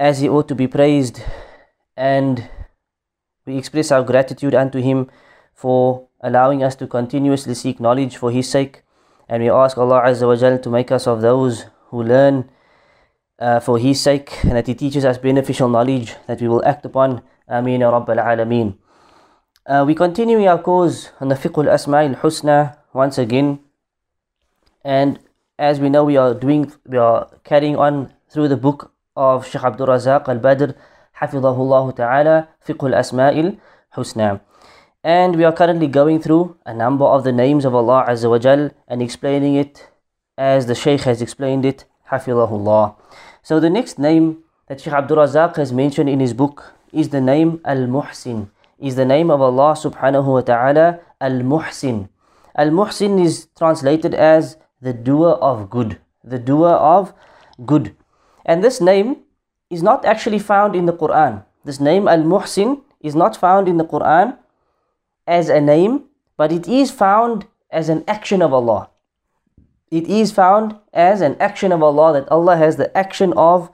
As He ought to be praised and we express our gratitude unto Him for allowing us to continuously seek knowledge for His sake and we ask Allah Azza wa to make us of those who learn uh, for His sake and that He teaches us beneficial knowledge that we will act upon. Ameen Ya Rabbal Alameen. Uh, we continue our course on the Fiqh al-Husna once again and as we know we are doing we are carrying on through the book of Shaykh Abdul Razak al-Badr Hafidahullah Ta'ala Fiqh al-Asma al-Husna and we are currently going through a number of the names of Allah Azza wa Jal and explaining it as the Shaykh has explained it Hafidahullah so the next name that Shaykh Abdul Razak has mentioned in his book is the name Al-Muhsin is the name of Allah subhanahu wa ta'ala Al-Muhsin Al-Muhsin is translated as the doer of good. The doer of good. And this name is not actually found in the Quran. This name Al-Muhsin is not found in the Quran as a name, but it is found as an action of Allah. It is found as an action of Allah that Allah has the action of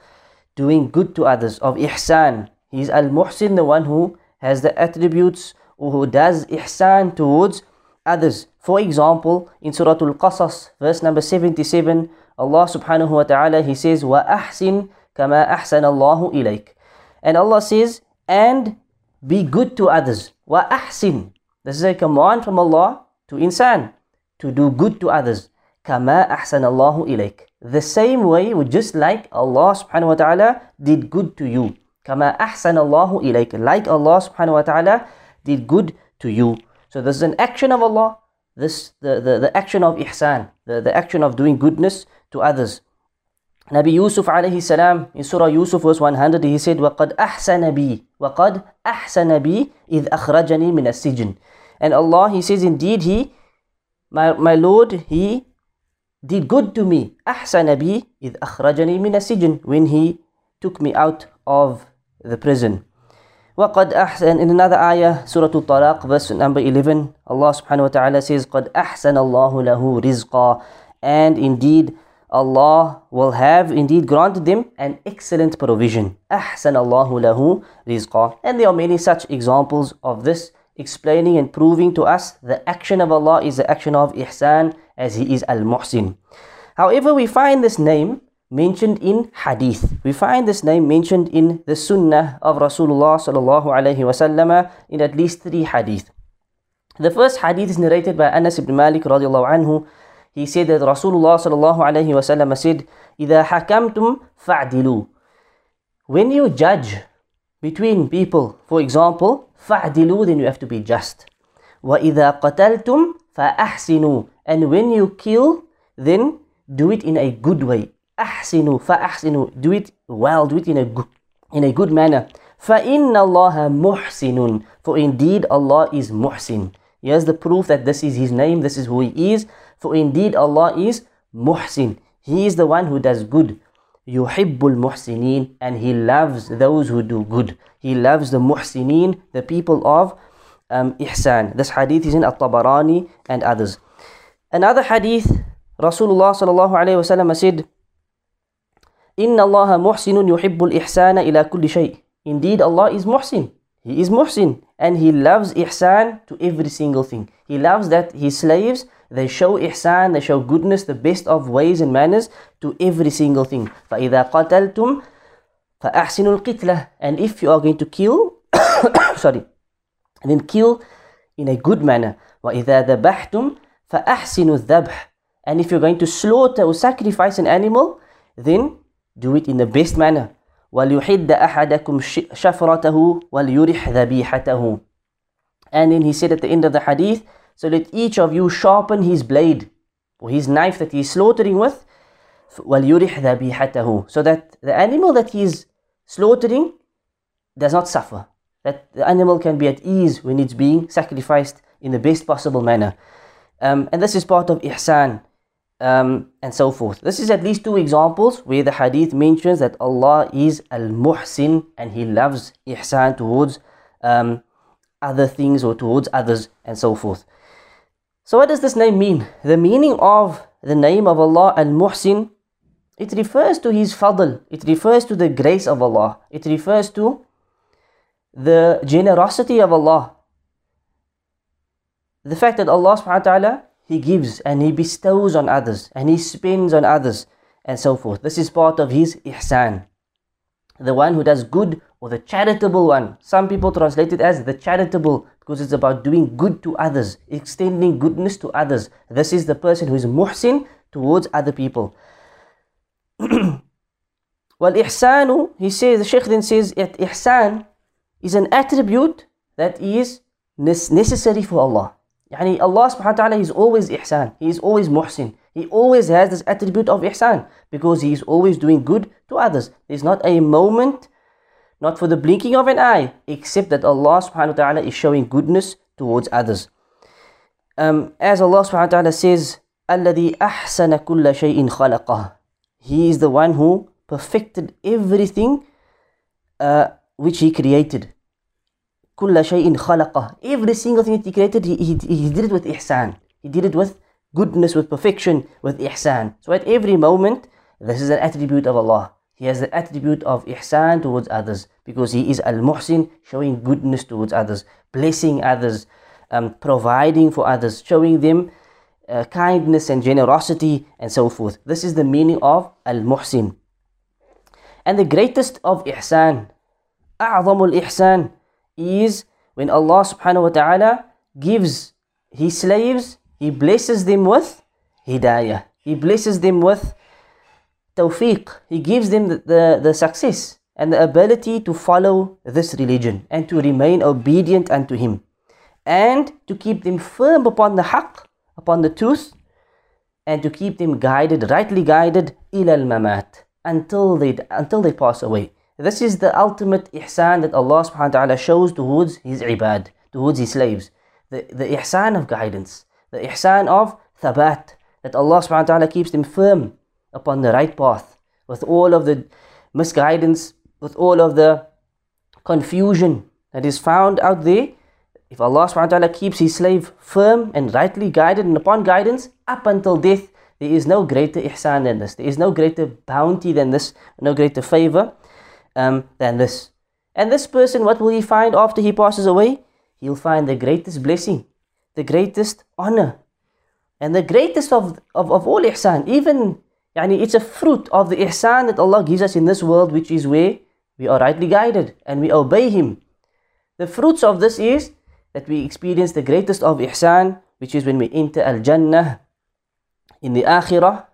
doing good to others, of ihsan. He is Al-Muhsin, the one who has the attributes or who does ihsan towards others. For example, in Surah Al-Qasas, verse number 77, Allah subhanahu wa ta'ala, He says, Wa ahsin kama ahsan Allahu ilayk. And Allah says, and be good to others. Wa ahsin. This is a command from Allah to insan, to do good to others. Kama ahsan Allahu ilayk. The same way, just like Allah subhanahu wa ta'ala did good to you. Kama ahsan Allahu ilayk. Like Allah subhanahu wa ta'ala did good to you. So this is an action of Allah this the, the, the action of ihsan, the, the action of doing goodness to others. Nabi Yusuf alayhi salam in Surah Yusuf verse 100 he said وَقَدْ أَحْسَنَ بِي وَقَدْ أَحْسَنَ بِي إِذْ أَخْرَجَنِي مِنَ السِّجْنِ And Allah he says indeed he my, my Lord he did good to me أحسن بي إذ أخرجني من السجن when he took me out of the prison وقد أحسن in another ayah Surah Al-Talaq verse number 11 Allah subhanahu wa ta'ala says قد أحسن الله له رزقا and indeed Allah will have indeed granted them an excellent provision أحسن الله له رزقا and there are many such examples of this explaining and proving to us the action of Allah is the action of ihsan as he is al-muhsin however we find this name mentioned in hadith. We find this name mentioned in the sunnah of Rasulullah sallallahu alaihi wasallam in at least three hadith. The first hadith is narrated by Anas ibn Malik radiallahu anhu. He said that Rasulullah sallallahu alaihi wasallam said, إِذَا حَكَمْتُمْ فَعْدِلُوا When you judge between people, for example, فَعْدِلُوا then you have to be just. وَإِذَا قَتَلْتُمْ فَأَحْسِنُوا And when you kill, then do it in a good way. أحسنوا فأحسنوا do it well do it in a good in a good manner فإن الله محسن for indeed Allah is محسن here's the proof that this is his name this is who he is for indeed Allah is محسن he is the one who does good يحب المحسنين and he loves those who do good he loves the محسنين the people of um, ihsan this hadith is in at-Tabarani and others another hadith Rasulullah sallallahu alayhi wasallam said إن الله محسن يحب الإحسان إلى كل شيء. Indeed, Allah is muhsin. He is muhsin. And He loves ihsan to every single thing. He loves that His slaves, they show ihsan, they show goodness, the best of ways and manners to every single thing. فَإِذَا قَتَلْتُمْ فَأَحْسِنُوا الْقِتْلَةِ And if you are going to kill, sorry, then kill in a good manner. وَإِذَا ذَبَحْتُمْ فَأَحْسِنُوا الذَّبْحِ And if you're going to slaughter or sacrifice an animal, then do it in the best manner. وَلْيُحِدَّ أَحَدَكُمْ شَفْرَتَهُ وَلْيُرِحْ ذَبِيحَتَهُ And then he said at the end of the hadith, so let each of you sharpen his blade or his knife that he is slaughtering with وَلْيُرِحْ ذَبِيحَتَهُ So that the animal that he is slaughtering does not suffer. That the animal can be at ease when it's being sacrificed in the best possible manner. Um, and this is part of ihsan um, and so forth. This is at least two examples where the hadith mentions that Allah is Al Muhsin and He loves ihsan towards um, other things or towards others and so forth. So, what does this name mean? The meaning of the name of Allah Al Muhsin it refers to His fadl, it refers to the grace of Allah, it refers to the generosity of Allah. The fact that Allah subhanahu wa ta'ala He gives and He bestows on others and He spends on others and so forth. This is part of His ihsan. The one who does good or the charitable one. Some people translate it as the charitable because it's about doing good to others, extending goodness to others. This is the person who is muhsin towards other people. well, ihsanu, he says, the Shaykh then says, ihsan is an attribute that is necessary for Allah. Yani Allah subhanahu wa ta'ala is always ihsan. He is always muhsin. He always has this attribute of ihsan because he is always doing good to others. There's not a moment, not for the blinking of an eye, except that Allah subhanahu wa ta'ala is showing goodness towards others. Um, as Allah subhanahu wa ta'ala says, الَّذِي أَحْسَنَ كُلَّ شَيْءٍ خَلَقَهُ He is the one who perfected everything uh, which He created. كل شيء خلقه every single thing that he created he, he, he did it with ihsan he did it with goodness with perfection with ihsan so at every moment this is an attribute of Allah he has the attribute of ihsan towards others because he is al-muhsin showing goodness towards others blessing others um, providing for others showing them uh, kindness and generosity and so forth this is the meaning of al-muhsin and the greatest of ihsan أعظم الإحسان is when Allah subhanahu wa ta'ala gives His slaves, He blesses them with hidayah. He blesses them with tawfiq. He gives them the, the, the success and the ability to follow this religion and to remain obedient unto Him and to keep them firm upon the haqq, upon the truth, and to keep them guided, rightly guided, ilal mamat, until they, until they pass away. This is the ultimate ihsan that Allah subhanahu wa ta'ala shows towards His ibad, towards His slaves. The, the ihsan of guidance, the ihsan of thabat, that Allah subhanahu wa ta'ala keeps them firm upon the right path, with all of the misguidance, with all of the confusion that is found out there. If Allah subhanahu wa ta'ala keeps His slave firm and rightly guided and upon guidance up until death, there is no greater ihsan than this. There is no greater bounty than this, no greater favor um, than this. And this person, what will he find after he passes away? He'll find the greatest blessing, the greatest honor, and the greatest of, of, of all ihsan. Even, yani, it's a fruit of the ihsan that Allah gives us in this world, which is where we are rightly guided and we obey Him. The fruits of this is that we experience the greatest of ihsan, which is when we enter Al Jannah in the Akhirah,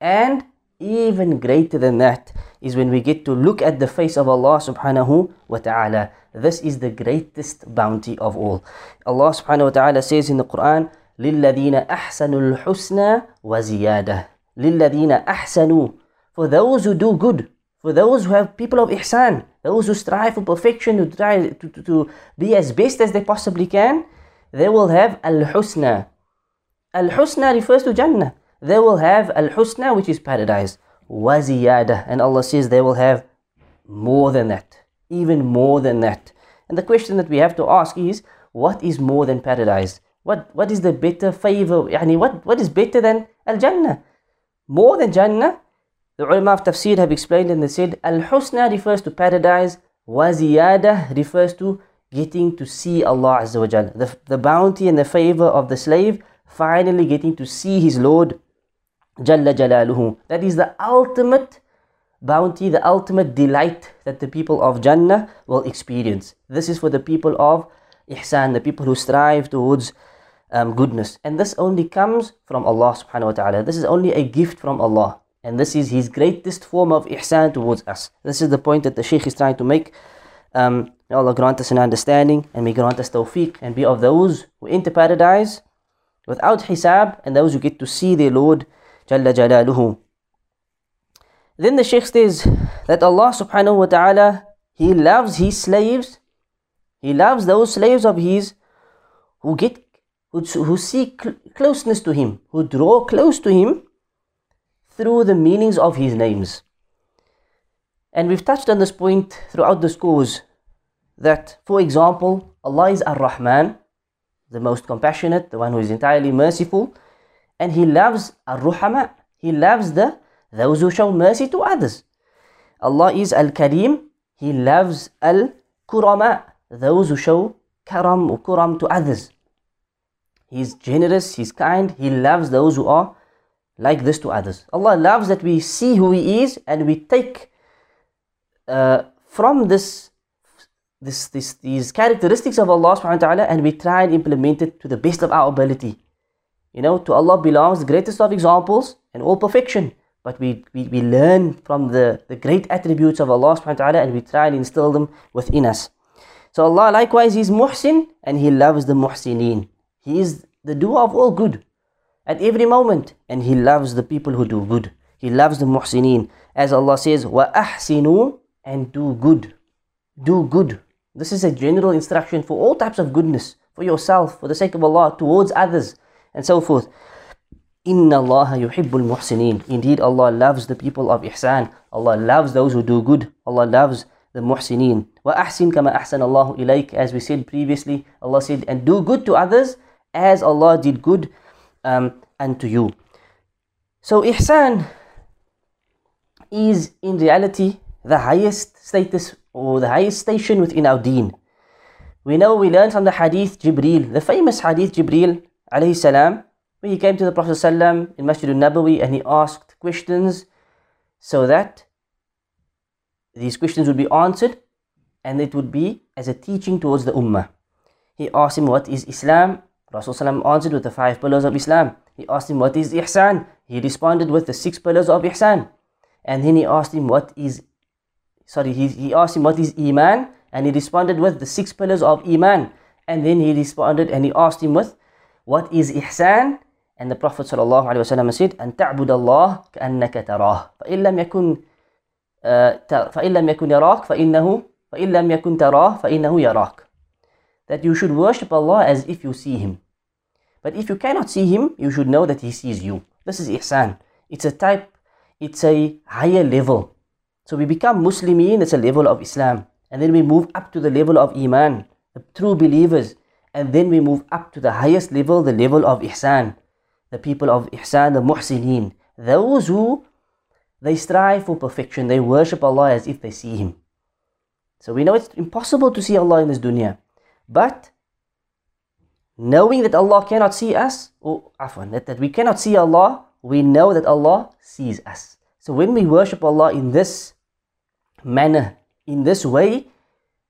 and even greater than that is when we get to look at the face of Allah subhanahu wa ta'ala. This is the greatest bounty of all. Allah subhanahu wa ta'ala says in the Quran, لِلَّذِينَ أَحْسَنُوا الْحُسْنَى وَزِيَادَةً لِلَّذِينَ أَحْسَنُوا For those who do good, for those who have people of ihsan, those who strive for perfection, who try to, to, to be as best as they possibly can, they will have al-husna. Al-husna refers to Jannah. They will have al-husna, which is paradise waziyada. And Allah says they will have more than that, even more than that. And the question that we have to ask is, what is more than paradise? What what is the better favor? Yani what, what is better than Al-Jannah? More than Jannah? The ulama of tafsir have explained and they said, Al-Husna refers to paradise, waziyada refers to getting to see Allah Azza wa. The, the bounty and the favor of the slave, finally getting to see his Lord Jalla Jalaluhu. That is the ultimate bounty, the ultimate delight that the people of Jannah will experience. This is for the people of Ihsan, the people who strive towards um, goodness. And this only comes from Allah subhanahu wa ta'ala. This is only a gift from Allah. And this is His greatest form of ihsan towards us. This is the point that the Shaykh is trying to make. Um, may Allah grant us an understanding and may grant us tawfiq and be of those who enter paradise without hisab and those who get to see their Lord Jalla Jalaluhu. then the Shaykh says that Allah subhanahu wa ta'ala, He loves His slaves. He loves those slaves of His who get, who, who seek closeness to Him, who draw close to Him through the meanings of His names. And we've touched on this point throughout this course that, for example, Allah is Ar Rahman, the most compassionate, the one who is entirely merciful, and He loves Ar Ruhama, He loves the those who show mercy to others. Allah is Al Kareem, He loves Al Kurama, those who show karam or kuram to others. He's generous, He's kind, He loves those who are like this to others. Allah loves that we see who He is and we take uh, from this, this, this, these characteristics of Allah subhanahu wa ta'ala and we try and implement it to the best of our ability. You know, to Allah belongs the greatest of examples and all perfection. But we, we, we learn from the, the great attributes of Allah subhanahu wa ta'ala and we try and instill them within us. So Allah likewise is muhsin and He loves the muhsineen. He is the doer of all good at every moment and He loves the people who do good. He loves the muhsineen. As Allah says, وَأَحْسِنُوا and do good. Do good. This is a general instruction for all types of goodness, for yourself, for the sake of Allah, towards others, and so forth. Inna Allah yuhibbul muhsinin. Indeed, Allah loves the people of ihsan. Allah loves those who do good. Allah loves the muhsinin. Wa ahsin kama ahsan Allahu ilayk. As we said previously, Allah said, and do good to others as Allah did good um, unto you. So ihsan is in reality the highest status or the highest station within our deen. We know we learn from the hadith Jibril, the famous hadith Jibril alayhi salam, when he came to the Prophet ﷺ in Masjid al-Nabawi and he asked questions so that these questions would be answered and it would be as a teaching towards the Ummah. He asked him what is Islam? Rasulullah answered with the five pillars of Islam. He asked him what is Ihsan? He responded with the six pillars of Ihsan. And then he asked him what is, sorry, he, he asked him what is Iman? And he responded with the six pillars of Iman. And then he responded and he asked him with what is Ihsan? And the Prophet ﷺ said, أن تعبد الله كأنك تراه فإن لم يكن فإن لم يكن يراك فإنه فإن لم يكن تراه فإنه يراك That you should worship Allah as if you see Him. But if you cannot see Him, you should know that He sees you. This is ihsan. It's a type, it's a higher level. So we become Muslimin, it's a level of Islam. And then we move up to the level of Iman, the true believers. And then we move up to the highest level, the level of Ihsan the people of Ihsan, the Muhsineen, those who they strive for perfection, they worship Allah as if they see Him. So we know it's impossible to see Allah in this dunya. But knowing that Allah cannot see us, or afwan, that, that we cannot see Allah, we know that Allah sees us. So when we worship Allah in this manner, in this way,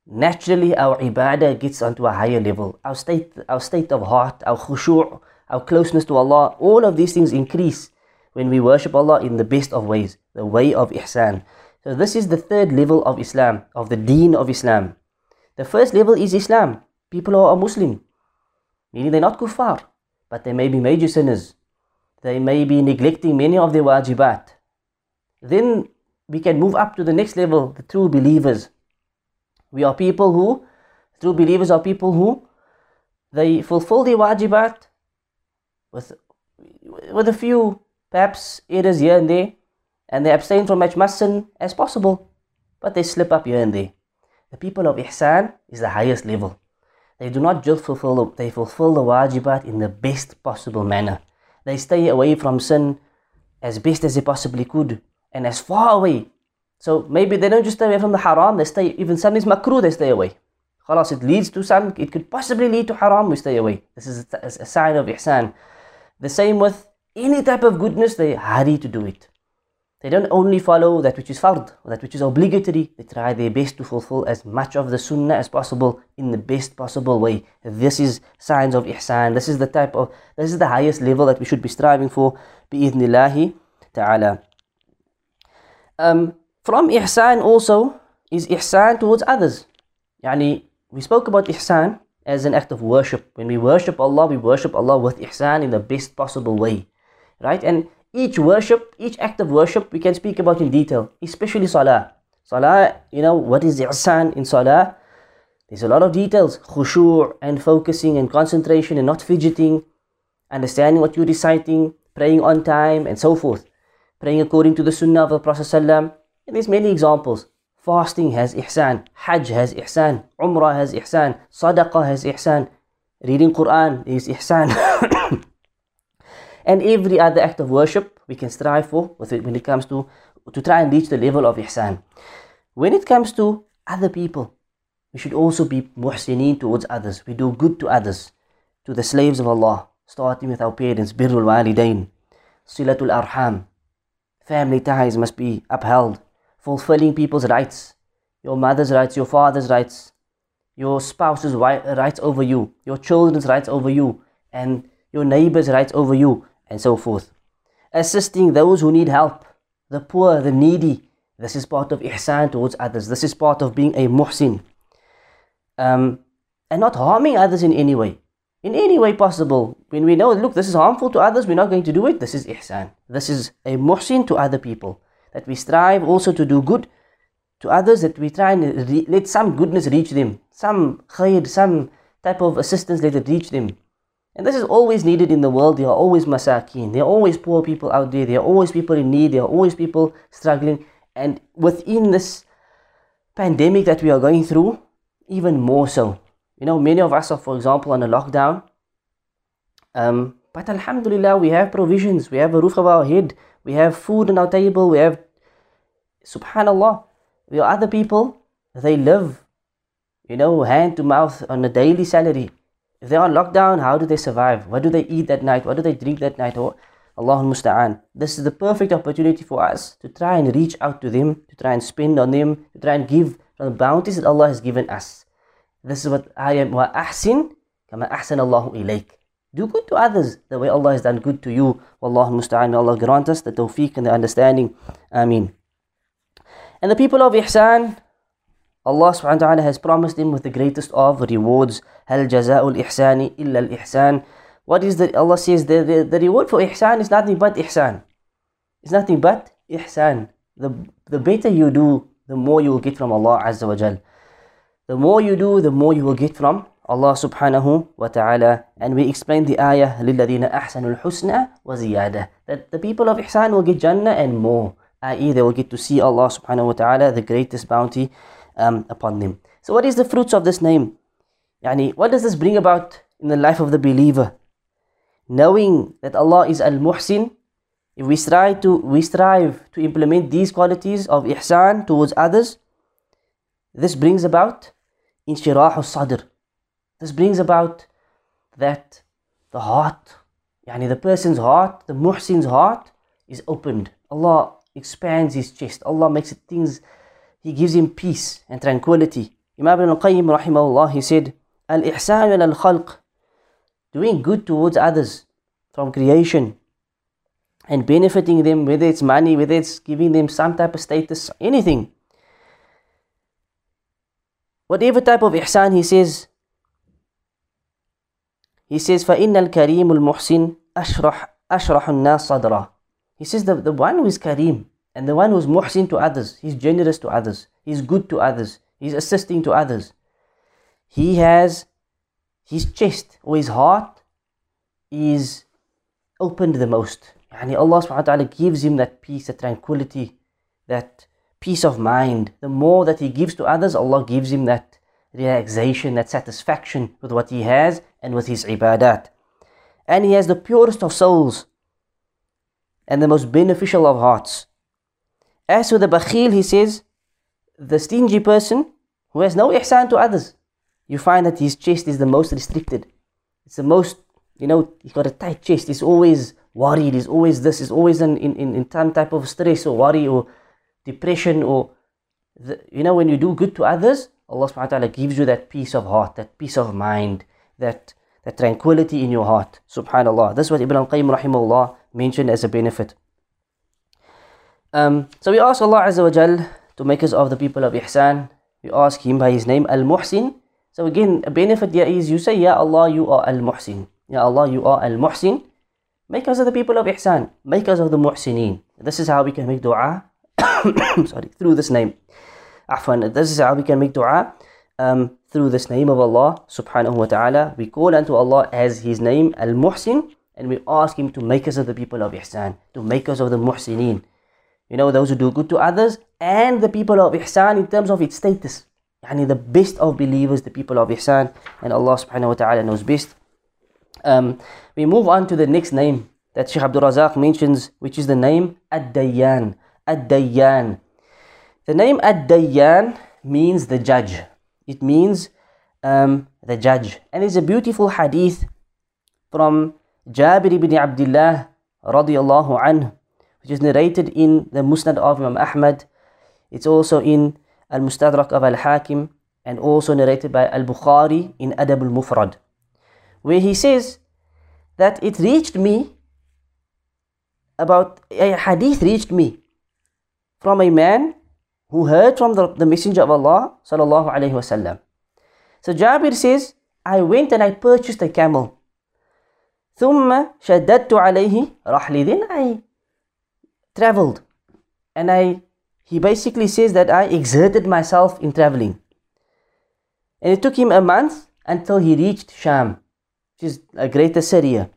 naturally our ibadah gets onto a higher level. Our state, our state of heart, our khushu', our closeness to Allah, all of these things increase when we worship Allah in the best of ways, the way of ihsan. So this is the third level of Islam, of the deen of Islam. The first level is Islam. People who are Muslim, meaning they're not kuffar, but they may be major sinners. They may be neglecting many of their wajibat. Then we can move up to the next level, the true believers. We are people who, true believers are people who, they fulfill the wajibat, with with a few perhaps errors here and there, and they abstain from much sin as possible, but they slip up here and there. The people of Ihsan is the highest level. They do not just fulfill the, they fulfill the wajibat in the best possible manner. They stay away from sin as best as they possibly could and as far away. So maybe they don't just stay away from the haram, they stay even something's makruh, they stay away. Khalas, it leads to some, it could possibly lead to haram, we stay away. This is a, a sign of ihsan. The same with any type of goodness, they hurry to do it. They don't only follow that which is fard, that which is obligatory, they try their best to fulfill as much of the sunnah as possible in the best possible way. This is signs of ihsan. This is the type of, this is the highest level that we should be striving for, bi'idhnillahi ta'ala. Um, from ihsan also is ihsan towards others. Yani, we spoke about ihsan as an act of worship. When we worship Allah, we worship Allah with ihsan in the best possible way. Right? And each worship, each act of worship, we can speak about in detail, especially salah. Salah, you know, what is ihsan in salah? There's a lot of details, khushu' and focusing and concentration and not fidgeting, understanding what you're reciting, praying on time and so forth, praying according to the sunnah of the Prophet and there's many examples. Fasting has ihsan, Hajj has ihsan, Umrah has ihsan, Sadaqah has ihsan, reading Quran is ihsan. and every other act of worship we can strive for when it comes to to try and reach the level of ihsan. When it comes to other people, we should also be muhsineen towards others. We do good to others, to the slaves of Allah, starting with our parents, birrul walidain, silatul arham. Family ties must be upheld, fulfilling people's rights, your mother's rights, your father's rights, your spouse's rights over you, your children's rights over you, and your neighbor's rights over you, and so forth. Assisting those who need help, the poor, the needy. This is part of ihsan towards others. This is part of being a muhsin um, and not harming others in any way. In any way possible. When we know, look, this is harmful to others, we're not going to do it. This is ihsan. This is a muhsin to other people. That we strive also to do good to others, that we try and let some goodness reach them. Some khair, some type of assistance, let it reach them. And this is always needed in the world. There are always masakin. There are always poor people out there. There are always people in need. There are always people struggling. And within this pandemic that we are going through, even more so. You know, many of us are, for example, on a lockdown. Um, but Alhamdulillah, we have provisions. We have a roof over our head. We have food on our table. We have, subhanallah, we are other people, they live, you know, hand to mouth on a daily salary. If they're on lockdown, how do they survive? What do they eat that night? What do they drink that night? Oh, Allah musta'an. This is the perfect opportunity for us to try and reach out to them, to try and spend on them, to try and give from the bounties that Allah has given us. This is what I am. Wa ahsin kama ahsan Allahu ilayk. Do good to others the way Allah has done good to you. Wallahu musta'an. Allah grant us the tawfiq and the understanding. Ameen. And the people of Ihsan, Allah subhanahu wa ta'ala has promised them with the greatest of rewards. Hal jaza'ul ihsani illa al ihsan. What is the Allah says the, the, the reward for ihsan is nothing but ihsan. It's nothing but ihsan. The the better you do, the more you will get from Allah Azza wa Jal. The more you do, the more you will get from Allah subhanahu wa ta'ala. And we explained the ayah, لِلَّذِينَ أَحْسَنُوا الْحُسْنَى وَزِيَادَةً That the people of Ihsan will get Jannah and more. I.e. they will get to see Allah subhanahu wa ta'ala, the greatest bounty um, upon them. So what is the fruits of this name? Yani, what does this bring about in the life of the believer? Knowing that Allah is Al-Muhsin, if we strive to we strive to implement these qualities of ihsan towards others, this brings about inshirah sadr. this brings about that the heart, yani the person's heart, the muhsin's heart is opened. Allah expands his chest. Allah makes it things, He gives him peace and tranquility. Imam Ibn al-Qayyim rahimahullah, he said, Al-ihsan al-khalq, doing good towards others from creation and benefiting them, whether it's money, whether it's giving them some type of status, anything. Whatever type of ihsan he says, he says, فَإِنَّ الْكَرِيمُ الْمُحْسِنُ أَشْرَحُ أَشْرَحُ النَّاسِ صَدْرًا He says, the, the one who is kareem, and the one who is muhsin to others, he's generous to others, he's good to others, he's assisting to others. He has his chest or his heart is opened the most. Yani Allah subhanahu wa ta'ala gives him that peace, that tranquility, that peace of mind. The more that he gives to others, Allah gives him that relaxation, that satisfaction with what he has and with his ibadat. And he has the purest of souls and the most beneficial of hearts. As for the bakhil, he says, the stingy person who has no ihsan to others, you find that his chest is the most restricted. It's the most, you know, he's got a tight chest. He's always worried, he's always this, he's always in, in, in some type of stress or worry or depression or, the, you know, when you do good to others, Allah subhanahu wa ta'ala gives you that peace of heart, that peace of mind, that, that tranquility in your heart. Subhanallah. That's what Ibn al-Qayyim rahimahullah mentioned as a benefit. Um, so we ask Allah Azza wa Jal to make us of the people of Ihsan. We ask Him by His name, Al-Muhsin. So again, a benefit here is you say, Ya Allah, you are Al-Muhsin. Ya Allah, you are Al-Muhsin Make us of the people of Ihsan. Make us of the Muhsineen. This is how we can make dua. sorry, through this name. Afwan, this is how we can make dua um, through this name of Allah subhanahu wa ta'ala. We call unto Allah as His name, Al Muhsin, and we ask Him to make us of the people of Ihsan, to make us of the Muhsineen. You know, those who do good to others and the people of Ihsan in terms of its status. Yani the best of believers, the people of Ihsan, and Allah subhanahu wa ta'ala knows best. Um, we move on to the next name that Sheikh Abdul Razak mentions, which is the name Ad-Dayyan. Ad-Dayyan. The name Ad-Dayyan means the judge. It means um, the judge. And it's a beautiful hadith from Jabir ibn Abdullah radiallahu anhu, which is narrated in the Musnad of Imam Ahmad. It's also in Al-Mustadrak of Al-Hakim and also narrated by Al-Bukhari in Adab al-Mufrad where he says that it reached me about a hadith reached me from a man who heard from the, the messenger of Allah sallallahu alaihi wasallam so Jabir says I went and I purchased a camel ثم شددت عليه رحلي then I traveled and I he basically says that I exerted myself in traveling and it took him a month until he reached Sham which is a greater Syria.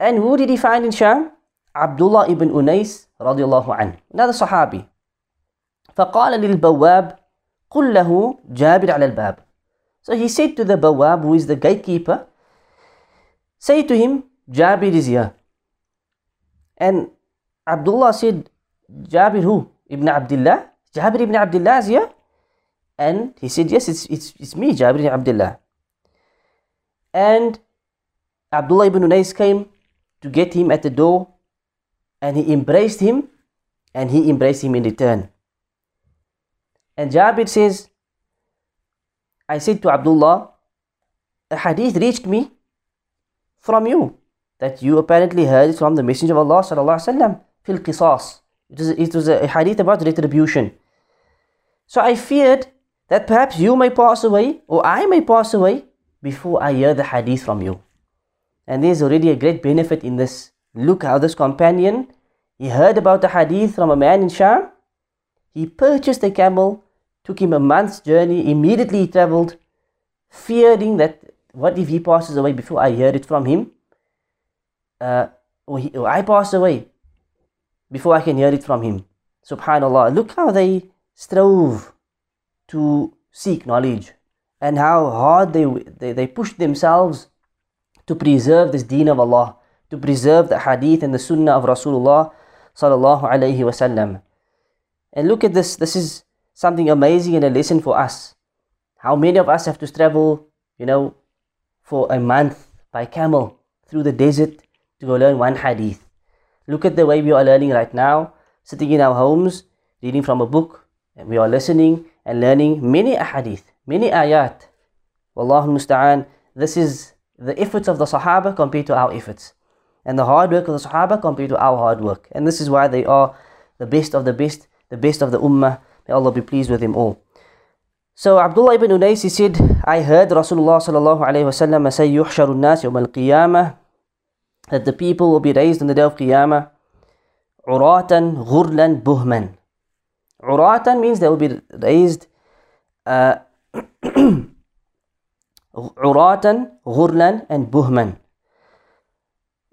And who did he find in Sham? Abdullah ibn Unais رضي الله عنه another صحابي فقال للبواب قل له جابر على الباب So he said to the Bawab who is the gatekeeper say to him Jabir is here and Abdullah said Jabir who? Ibn Abdullah Jabir ibn Abdullah is here and he said yes it's, it's, it's me Jabir ibn Abdullah and Abdullah ibn Unais came to get him at the door and he embraced him and he embraced him in return. And Jabir says, I said to Abdullah, a hadith reached me from you that you apparently heard it from the Messenger of Allah sallallahu alaihi wasallam qisas. It was, it was a hadith about retribution. So I feared that perhaps you may pass away or I may pass away before I hear the hadith from you. And there's already a great benefit in this. Look how this companion, he heard about the hadith from a man in Sham. He purchased a camel, took him a month's journey, immediately he traveled, fearing that what if he passes away before I hear it from him? Uh, or, he, or I pass away before I can hear it from him. Subhanallah. Look how they strove to seek knowledge and how hard they, they, they pushed themselves to preserve this deen of Allah, to preserve the hadith and the sunnah of Rasulullah. And look at this, this is something amazing and a lesson for us. How many of us have to travel, you know, for a month by camel through the desert to go learn one hadith. Look at the way we are learning right now, sitting in our homes, reading from a book, and we are listening and learning many hadith many ayat. Wallahu musta'an. This is the efforts of the Sahaba compared to our efforts. And the hard work of the Sahaba compared to our hard work. And this is why they are the best of the best, the best of the Ummah. May Allah be pleased with them all. So Abdullah ibn Unais he said, I heard Rasulullah sallallahu alayhi wa sallam say, يُحْشَرُ النَّاسِ يَوْمَ الْقِيَامَةِ That the people will be raised on the day of Qiyamah. عُرَاتًا غُرْلًا بُهْمًا Uratan means they will be raised uh, عراة غرلا and buhman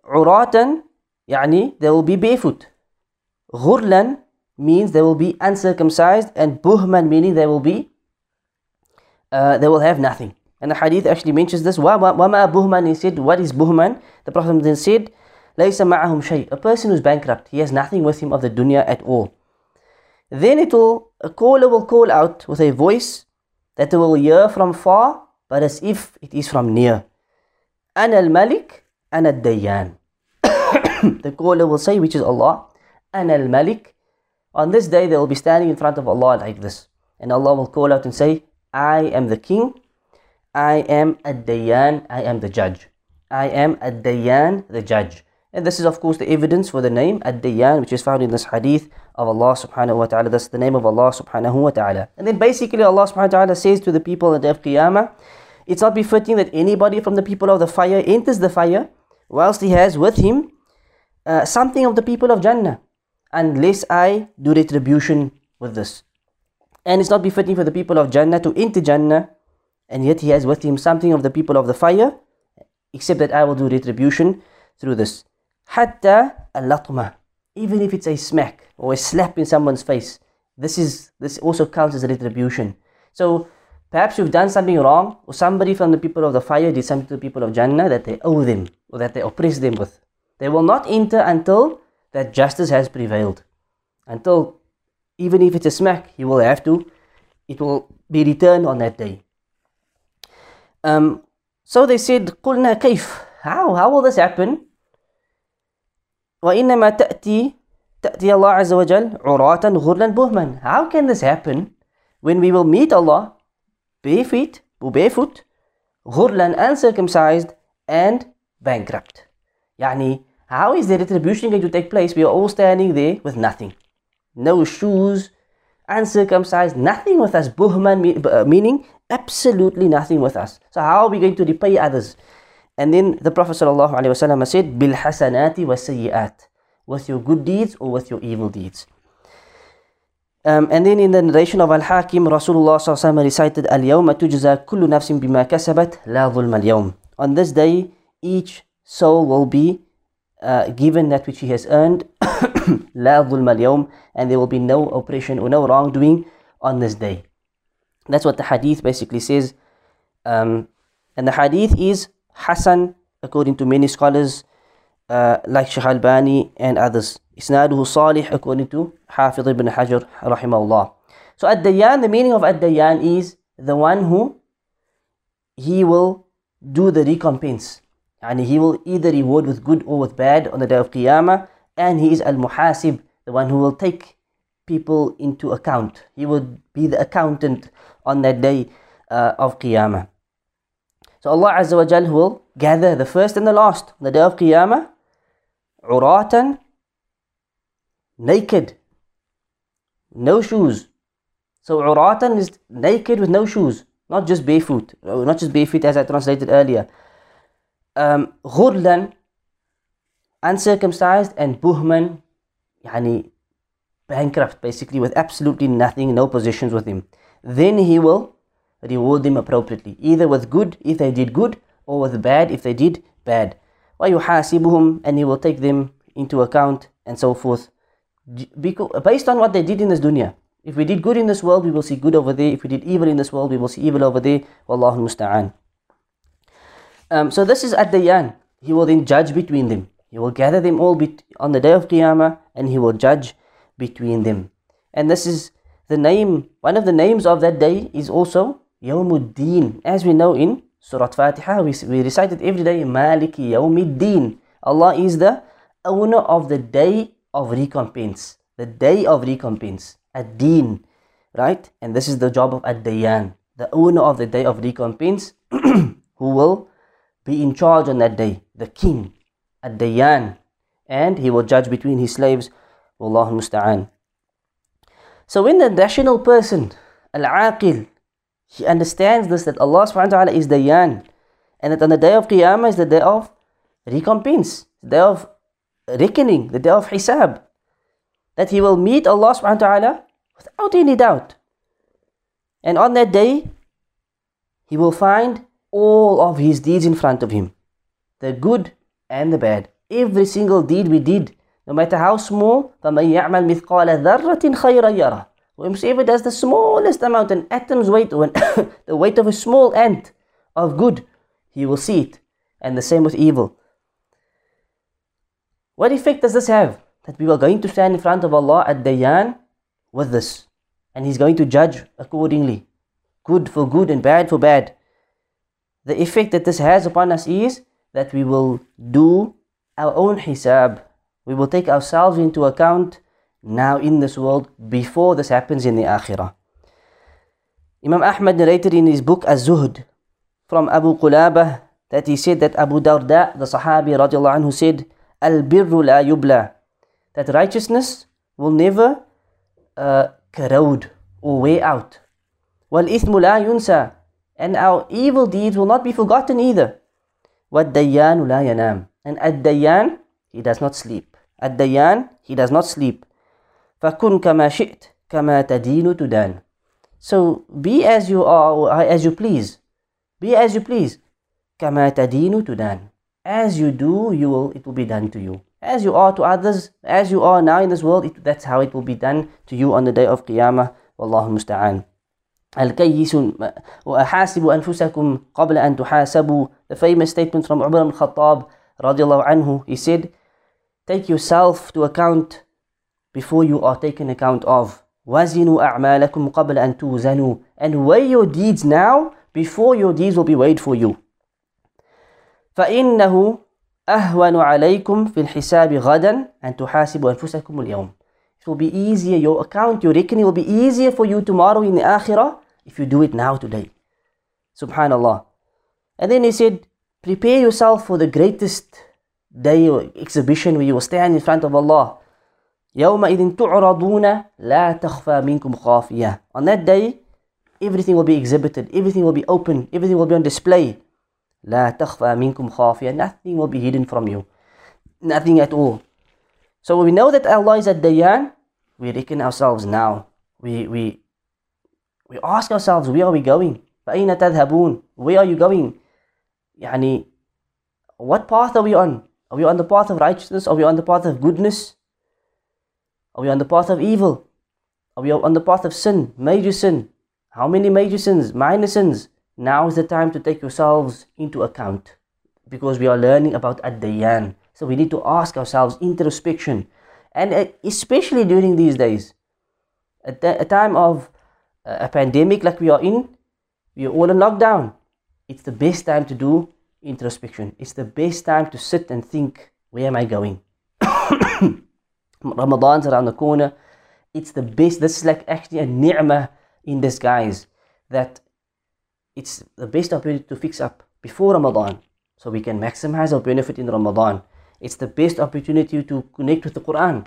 عراة يعني they will be barefoot غرلا means they will be uncircumcised and buhman meaning they will be uh, they will have nothing. And the hadith actually mentions this wama buhman? He said what is buhman? The prophet then said laysa ma'ahum شيء. a person who's bankrupt he has nothing with him of the dunya at all. Then it will a caller will call out with a voice that they will hear from far but as if it is from near. Ana al-malik ana al-dayyan. The caller will say which is allah ana al-malik on this day, they will be standing in front of Allah like this. And Allah will call out and say, I am the king, I am a Dayan, I am the judge. I am a Dayan, the judge. And this is of course the evidence for the name Ad-Dayyan which is found in this hadith of Allah subhanahu wa ta'ala. That's the name of Allah subhanahu wa ta'ala. And then basically Allah subhanahu wa ta'ala says to the people on the day of Qiyamah, it's not befitting that anybody from the people of the fire enters the fire whilst he has with him uh, something of the people of Jannah, unless I do retribution with this. And it's not befitting for the people of Jannah to enter Jannah, and yet he has with him something of the people of the fire, except that I will do retribution through this. Hatta al even if it's a smack or a slap in someone's face, this is this also counts as retribution. So perhaps you've done something wrong, or somebody from the people of the fire did something to the people of Jannah that they owe them or that they oppress them with. They will not enter until that justice has prevailed. Until even if it's a smack, he will have to, it will be returned on that day. Um, so they said, قُلْنَا كيف? How? How will this happen? وإنما تأتي تأتي الله عز وجل عراة غرلا بهما How can this happen when we will meet Allah barefoot, barefoot غرلا uncircumcised and bankrupt يعني how is the retribution going to take place? We are all standing there with nothing. No shoes, uncircumcised, nothing with us. Buhman uh, meaning absolutely nothing with us. So how are we going to repay others? And then the Prophet ﷺ said, Bil hasanati wa. With your good deeds or with your evil deeds. Um, and then in the narration of Al-Hakim, Rasulullah ﷺ recited, Al-yawma tujza kullu nafsin bima kasabat la dhulma al-yawm. On this day, each soul will be uh, given that which he has earned, لا ظلم اليوم, and there will be no oppression or no wrongdoing on this day. That's what the hadith basically says. Um, and the hadith is Hassan, according to many scholars, uh, like Shaykh Albani and others. Isnaduhu Salih, according to Hafidh ibn Hajar, rahimahullah. So Ad-Dayan, the meaning of Ad-Dayan is the one who he will do the recompense and he will either reward with good or with bad on the day of Qiyamah. And he is al-muhasib the one who will take people into account. He will be the accountant on that day uh, of Qiyamah. So Allah Azza wa Jal will gather the first and the last on the day of Qiyamah uratan naked no shoes. So uratan is naked with no shoes not just barefoot. Not just barefoot as I translated earlier um, غرلا uncircumcised and buhman yani bankrupt basically with absolutely nothing no possessions with him then he will reward them appropriately either with good if they did good or with bad if they did bad ويحاسبهم and he will take them into account and so forth because, based on what they did in this dunya if we did good in this world we will see good over there if we did evil in this world we will see evil over there wallahu musta'an um, so this is Ad-Dayan. He will then judge between them. He will gather them all on the day of Qiyamah and he will judge between them. And this is the name, one of the names of that day is also Yawmuddin. As we know in Surah Fatiha, we, we recite it every day, Maliki Yawmuddin. Allah is the owner of the day of recompense. The day of recompense. Ad-Din. Right? And this is the job of Ad-Dayan. The owner of the day of recompense who will be in charge on that day, the king, Ad-Dayan, and he will judge between his slaves. Wallahu musta'an. So when the rational person, Al-Aqil, he understands this that Allah subhanahu wa ta'ala is Dayan and that on the day of Qiyamah is the day of recompense, the day of reckoning, the day of Hisab. That he will meet Allah subhanahu wa ta'ala without any doubt. And on that day, he will find all of his deeds in front of him the good and the bad. Every single deed we did, no matter how small, فَمَنْ يَعْمَلْ مِثْقَالَ ذَرَّةٍ خَيْرًا يَرَى Whoever does the smallest amount, an atom's weight, or the weight of a small ant of good, he will see it. And the same with evil. What effect does this have? That we are going to stand in front of Allah at Dayan with this. And He's going to judge accordingly. Good for good and bad for bad the effect that this has upon us is that we will do our own hisab. We will take ourselves into account now in this world before this happens in the akhirah. Imam Ahmad narrated in his book Az-Zuhd from Abu Qulabah that he said that Abu Darda, the Sahabi radiallahu anhu said, Al-birru la yubla. That righteousness will never uh, corrode or wear out. Wal-ithmu la yunsa and our evil deeds will not be forgotten either. وَالدَّيَّانُ لَا يَنَامُ And Ad-Dayan, he does not sleep. Ad-Dayan, he does not sleep. فَكُنْ كَمَا شِئْتَ كَمَا تَدِينُ تُدَانُ So be as you are, as you please. Be as you please. كَمَا تَدِينُ تُدَانُ As you do, you will, it will be done to you. As you are to others, as you are now in this world, it, that's how it will be done to you on the day of Qiyamah. Wallahu musta'an. الكيس وأحاسب أنفسكم قبل أن تحاسبوا The famous statement from Umar ibn Khattab radiallahu anhu. He said, Take yourself to account before you are taken account of. وزنوا أعمالكم قبل أن توزنوا And weigh your deeds now before your deeds will be weighed for you. فإنه أهون عليكم في الحساب غدا أن تحاسبوا أنفسكم اليوم. It will be easier, your account, your reckoning will be easier for you tomorrow in the akhirah if you do it now today. Subhanallah. And then he said, prepare yourself for the greatest day or exhibition where you will stand in front of Allah. يومئذ تعرضون لا تخفى منكم خافية. On that day, everything will be exhibited, everything will be open, everything will be on display. لا تخفى منكم خافية. Nothing will be hidden from you. Nothing at all. So we know that Allah is at Dayan, we reckon ourselves now. We, we, we ask ourselves, where are we going? فأين تذهبون? Where are you going? يعني, what path are we on? Are we on the path of righteousness? Are we on the path of goodness? Are we on the path of evil? Are we on the path of sin? Major sin? How many major sins? Minor sins? Now is the time to take yourselves into account because we are learning about Ad-Dayan. So we need to ask ourselves introspection. And uh, especially during these days, at a time of uh, a pandemic like we are in, we are all in lockdown. It's the best time to do introspection. It's the best time to sit and think, where am I going? Ramadan's around the corner. It's the best. This is like actually a ni'mah in disguise. That it's the best opportunity to fix up before Ramadan. So we can maximize our benefit in Ramadan. It's the best opportunity to connect with the Quran.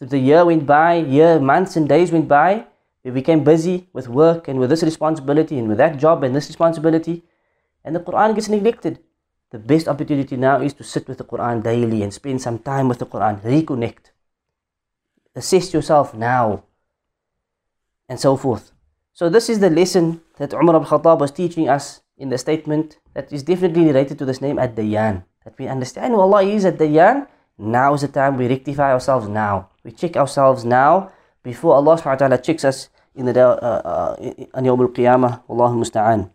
So the year went by, year, months and days went by. We became busy with work and with this responsibility and with that job and this responsibility. And the Quran gets neglected. The best opportunity now is to sit with the Quran daily and spend some time with the Quran. Reconnect. Assess yourself now. And so forth. So this is the lesson that Umar ibn Khattab was teaching us in the statement that is definitely related to this name Ad-Dayan. That we understand who Allah is Ad-Dayan. Now is the time we rectify ourselves now. We check ourselves now before Allah subhanahu wa ta'ala checks us in the day, uh, uh, on Yawm al-Qiyamah. Wallahu musta'an.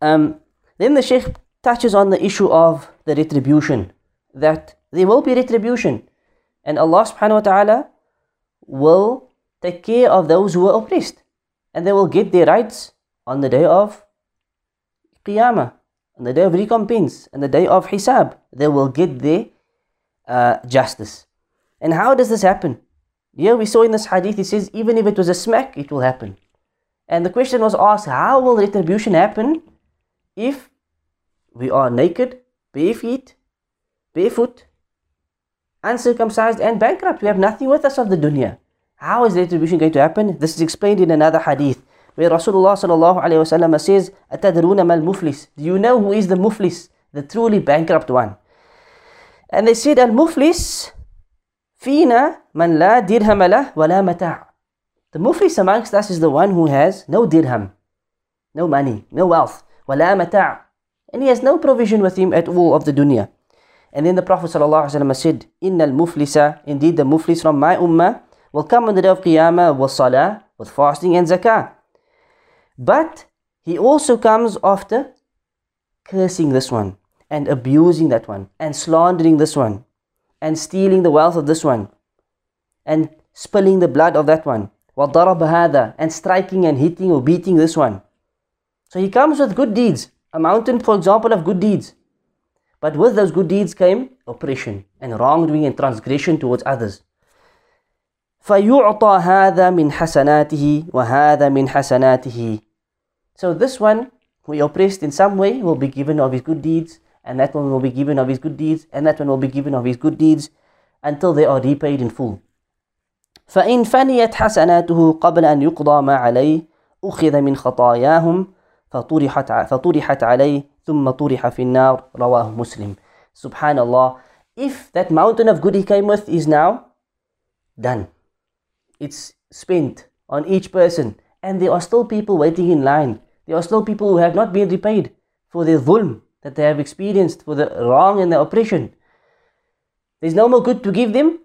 Um, then the Sheikh touches on the issue of the retribution. That there will be retribution. And Allah subhanahu wa ta'ala will take care of those who are oppressed. And they will get their rights on the day of Qiyamah, on the day of recompense, and the day of Hisab. They will get their uh, justice. And how does this happen? Here we saw in this hadith, it says, even if it was a smack, it will happen. And the question was asked, how will retribution happen if we are naked, bare feet, barefoot, uncircumcised and bankrupt? We have nothing with us of the dunya. How is retribution going to happen? This is explained in another hadith where Rasulullah says, "Atadruna mal muflis." Do you know who is the muflis, the truly bankrupt one? And they said, "Al muflis fina man la dirham lah wa la mata'." The muflis amongst us is the one who has no dirham, no money, no wealth, wa la mata', and he has no provision with him at all of the dunya. And then the Prophet wasallam said, "Inna al muflisa, indeed the muflis from my ummah." will come on the day of Qiyamah with salah, with fasting and zakah. But he also comes after cursing this one and abusing that one and slandering this one and stealing the wealth of this one and spilling the blood of that one. وَضَرَبَ هَذَا and striking and hitting or beating this one. So he comes with good deeds, a mountain for example of good deeds. But with those good deeds came oppression and wrongdoing and transgression towards others. فيعطى هذا من حسناته وهذا من حسناته So this one who oppressed in some way will be given of his good deeds and that one will be given of his good deeds and that one will be given of his good deeds until they are repaid in full. فإن فنيت حسناته قبل أن يقضى ما عليه أخذ من خطاياهم فطرحت فطرحت عليه ثم طرح في النار رواه مسلم. Subhanallah. If that mountain of good he came with is now done, it's spent on each person, and there are still people waiting in line. There are still people who have not been repaid for their dhulm that they have experienced, for the wrong and the oppression. There's no more good to give them.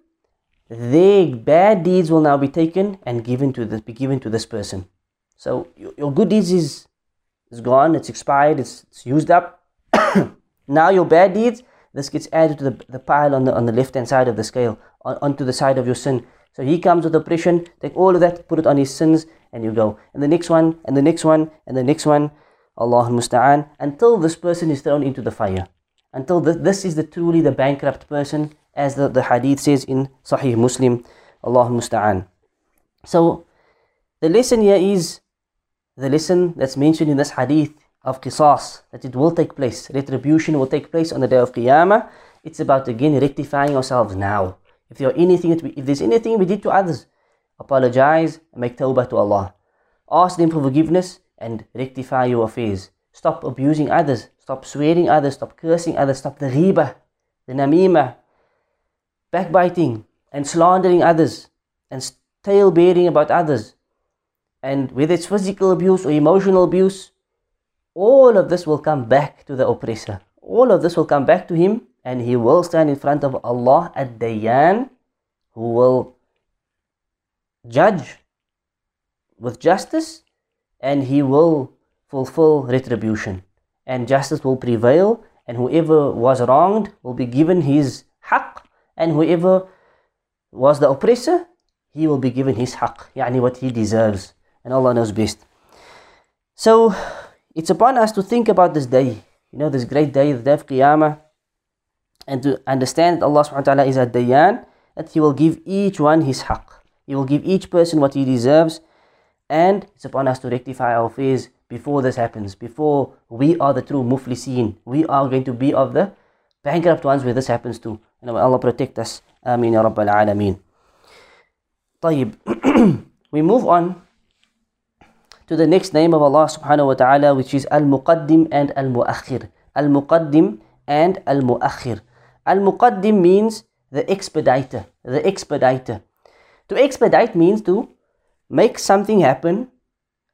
Their bad deeds will now be taken and given to this, be given to this person. So your, your good deeds is is gone, it's expired, it's, it's used up. now your bad deeds, this gets added to the, the pile on the on the left hand side of the scale, on, onto the side of your sin. So he comes with oppression, take all of that, put it on his sins, and you go. And the next one, and the next one, and the next one, Allah musta'an, until this person is thrown into the fire. Until this, this is the truly the bankrupt person, as the, the hadith says in Sahih Muslim, Allah musta'an. So the lesson here is the lesson that's mentioned in this hadith of qisas, that it will take place, retribution will take place on the day of Qiyamah. It's about again rectifying ourselves now. If there anything we, if there's anything we did to others, apologize and make tawbah to Allah. Ask them for forgiveness and rectify your affairs. Stop abusing others, stop swearing others, stop cursing others, stop the riba, the namima, backbiting and slandering others and tale bearing about others and whether it's physical abuse or emotional abuse, all of this will come back to the oppressor. All of this will come back to him and he will stand in front of Allah at Dayan who will judge with justice and he will fulfill retribution and justice will prevail and whoever was wronged will be given his haqq and whoever was the oppressor he will be given his haqq yani what he deserves and Allah knows best. So it's upon us to think about this day, you know, this great day, the day of Qiyamah, and to understand that Allah subhanahu wa ta'ala is a Dayan, that He will give each one his haqq. He will give each person what he deserves, and it's upon us to rectify our affairs before this happens, before we are the true muflisin. We are going to be of the bankrupt ones where this happens to. And may Allah protect us. Ameen ya Rabbal Alameen. طيب. we move on to the next name of Allah subhanahu wa ta'ala which is Al-Muqaddim and Al-Mu'akhir. Al-Muqaddim and Al-Mu'akhir. Al-Muqaddim means the expediter, the expediter. To expedite means to make something happen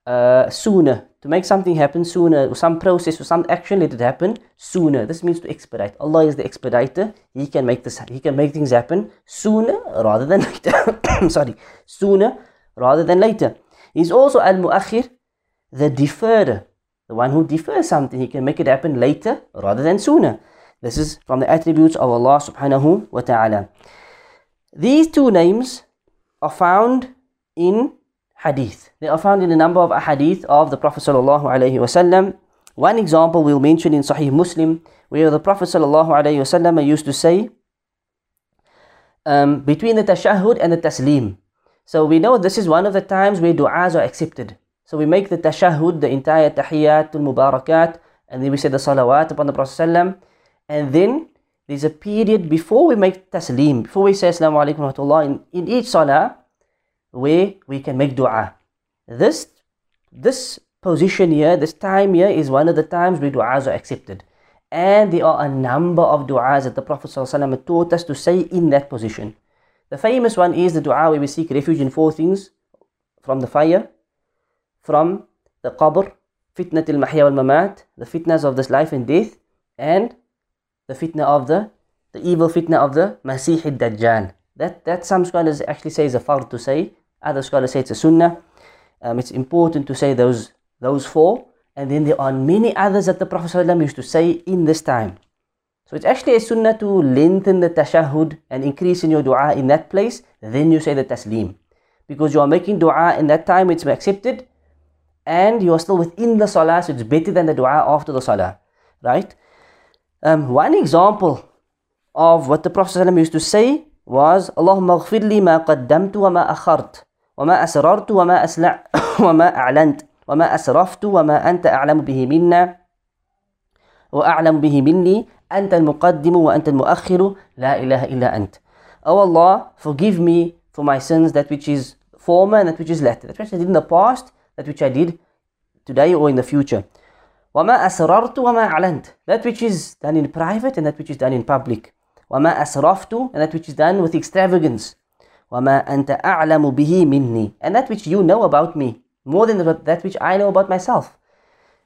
uh, sooner. To make something happen sooner, or some process or some action, let it happen sooner. This means to expedite. Allah is the expediter. He can make this. He can make things happen sooner rather than later. Sorry, sooner rather than later. He's also al-mu'akhir, the deferrer, the one who defers something. He can make it happen later rather than sooner. This is from the attributes of Allah subhanahu wa ta'ala. These two names are found in hadith. They are found in a number of hadith of the Prophet sallallahu alaihi wasallam. One example we'll mention in Sahih Muslim, where the Prophet sallallahu alaihi wasallam used to say, um, between the tashahhud and the taslim. So we know this is one of the times where du'as are accepted. So we make the tashahhud, the entire tahiyatul mubarakat, and then we say the salawat upon the Prophet ﷺ, and then there's a period before we make taslim, before we say assalamu alaikum wa in, in each salah, where we can make dua. This, this position here, this time here is one of the times where du'as are accepted. And there are a number of du'as that the Prophet ﷺ taught us to say in that position. The famous one is the dua where we seek refuge in four things from the fire, from the qabr, fitnat al mahya wal mamat, the fitnas of this life and death, and the fitna of the the evil fitna of the Masih al-Dajjal. That, that some scholars actually say is a fard to say, other scholars say it's a sunnah. Um, it's important to say those, those four. And then there are many others that the Prophet ﷺ used to say in this time. So it's actually a sunnah to lengthen the tashahhud and increase in your dua in that place. Then you say the taslim. Because you are making dua in that time, it's accepted. And you are still within the salah, so it's better than the dua after the salah. Right? Um, one example of what the Prophet ﷺ used to say was akhart wa ma asrartu wa ma asla' wa ma a'lant wa ma asraftu wa ma anta a'lamu bihi minna wa a'lamu bihi minni أنت المقدم وأنت المؤخر لا إله إلا أنت Oh Allah, forgive me for my sins, that which is former and that which is latter. That which I did in the past, that which I did today or in the future. وَمَا أَسْرَرْتُ وَمَا أَعْلَنْتُ That which is done in private and that which is done in public. وَمَا أَسْرَفْتُ And that which is done with extravagance. وَمَا أَنْتَ أَعْلَمُ بِهِ مِنِّي And that which you know about me. More than that which I know about myself.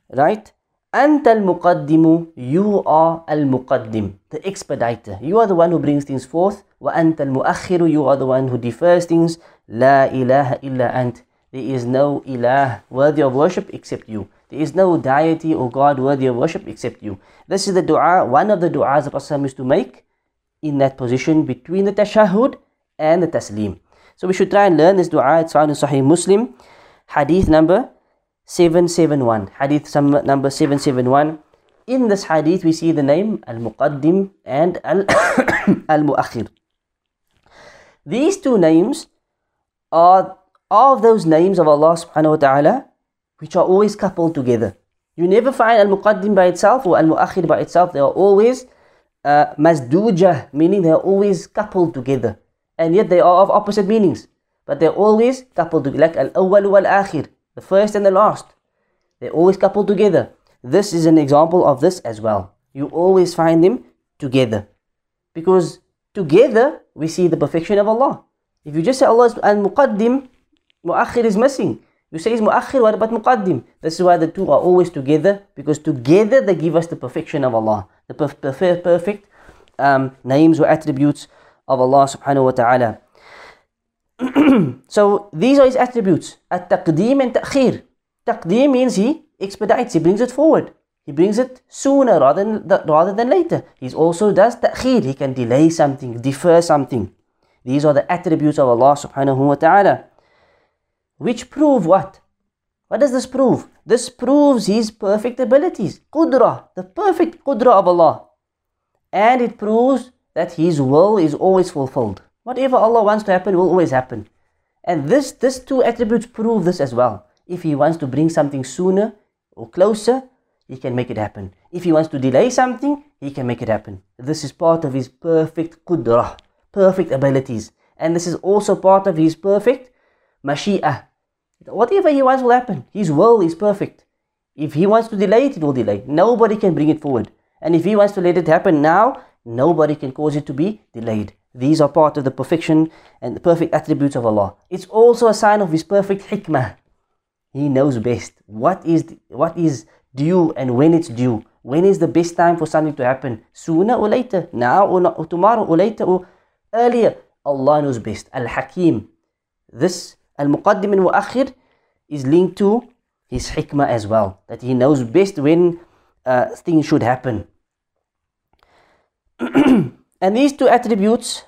Right? أنت المقدم You are المقدم The expediter You are the one who brings things forth وأنت المؤخر You are the one who defers things لا إله إلا أنت There is no ilah worthy of worship except you. There is no deity or God worthy of worship except you. This is the dua, one of the du'as that Rasul used to make in that position between the tashahud and the taslim. So we should try and learn this dua. It's found in Sahih Muslim, hadith number 771. Hadith number 771. In this hadith, we see the name Al-Muqaddim and Al-Mu'akhir. These two names are of those names of Allah subhanahu wa ta'ala which are always coupled together. You never find Al-Muqaddim by itself or Al-Mu'akhir by itself. They are always uh, meaning they are always coupled together. And yet they are of opposite meanings. But they're always coupled together. Like Al-Awwal wal-Akhir, the first and the last. They're always coupled together. This is an example of this as well. You always find them together. Because together we see the perfection of Allah. If you just say Allah is Al-Muqaddim, Mu'akhir is missing. You say it's Mu'akhir, what about Muqaddim? This is why the two are always together, because together they give us the perfection of Allah, the perf perfect um, names or attributes of Allah subhanahu wa ta'ala. so these are his attributes. At-taqdeem and ta'khir. Taqdeem means he expedites, he brings it forward. He brings it sooner rather than, rather than later. He also does ta'khir. He can delay something, defer something. These are the attributes of Allah subhanahu wa ta'ala which prove what? What does this prove? This proves His perfect abilities. Qudra, the perfect Qudra of Allah. And it proves that His will is always fulfilled. Whatever Allah wants to happen will always happen. And this, this two attributes prove this as well. If He wants to bring something sooner or closer, He can make it happen. If He wants to delay something, He can make it happen. This is part of His perfect Qudra, perfect abilities. And this is also part of His perfect Mashi'ah, Whatever he wants will happen. His will is perfect. If he wants to delay it, it will delay. Nobody can bring it forward. And if he wants to let it happen now, nobody can cause it to be delayed. These are part of the perfection and the perfect attributes of Allah. It's also a sign of His perfect hikmah. He knows best what is what is due and when it's due. When is the best time for something to happen? Sooner or later? Now or, not, or tomorrow or later or earlier? Allah knows best. Al-Hakim. This Al-Muqaddim and Mu'akhir is linked to his hikmah as well. That he knows best when uh, things should happen. and these two attributes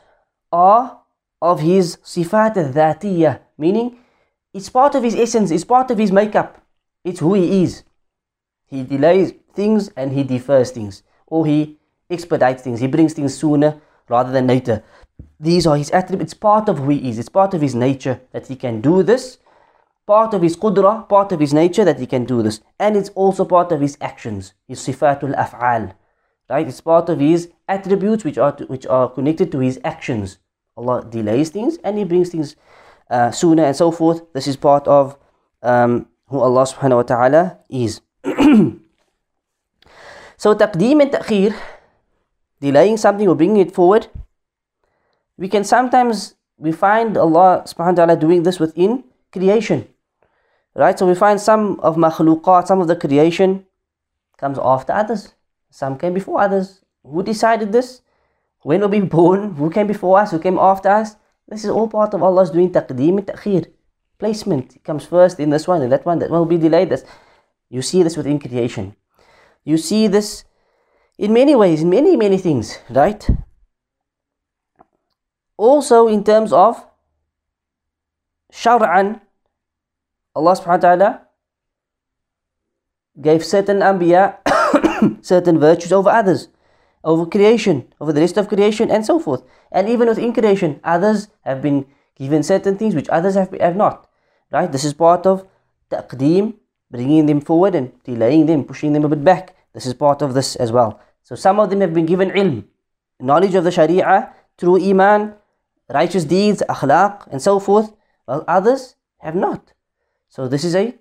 are of his sifat al meaning it's part of his essence, it's part of his makeup, it's who he is. He delays things and he defers things, or he expedites things, he brings things sooner rather than later. These are his attributes, it's part of who he is, it's part of his nature that he can do this, part of his qudra, part of his nature that he can do this. And it's also part of his actions, his sifatul af'al. Right? It's part of his attributes which are, to, which are connected to his actions. Allah delays things and he brings things uh, sooner and so forth. This is part of um, who Allah subhanahu wa ta'ala is. so taqdeem and ta'khir, delaying something or bringing it forward, we can sometimes we find Allah subhanahu wa ta'ala doing this within creation. Right? So we find some of makhluqat, some of the creation comes after others. Some came before others. Who decided this? When were we be born? Who came before us? Who came after us? This is all part of Allah's doing taqdeem and ta'khir. Placement. It comes first in this one and that one. That one will be delayed. This. You see this within creation. You see this in many ways, in many, many things, right? Also in terms of shar'an, Allah subhanahu wa ta'ala gave certain anbiya certain virtues over others, over creation, over the rest of creation and so forth. And even within creation, others have been given certain things which others have, have not. Right? This is part of taqdeem, bringing them forward and delaying them, pushing them a bit back. This is part of this as well. So some of them have been given ilm, knowledge of the sharia, through iman, righteous deeds, akhlaq and so forth while others have not. So this is a,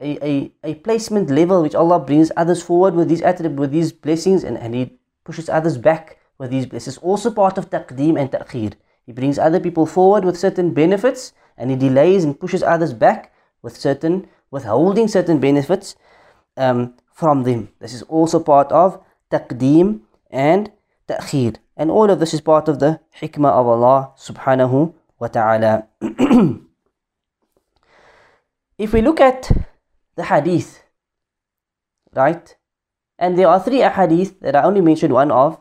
a, a, a placement level which Allah brings others forward with these attributes, with these blessings, and, and He pushes others back with these blessings. Also part of taqdeem and ta'khir. He brings other people forward with certain benefits, and He delays and pushes others back with certain withholding certain benefits um, from them. This is also part of taqdeem and ta'khir. And all of this is part of the hikmah of Allah subhanahu wa ta'ala. if we look at the hadith, right? And there are three hadith that I only mentioned one of,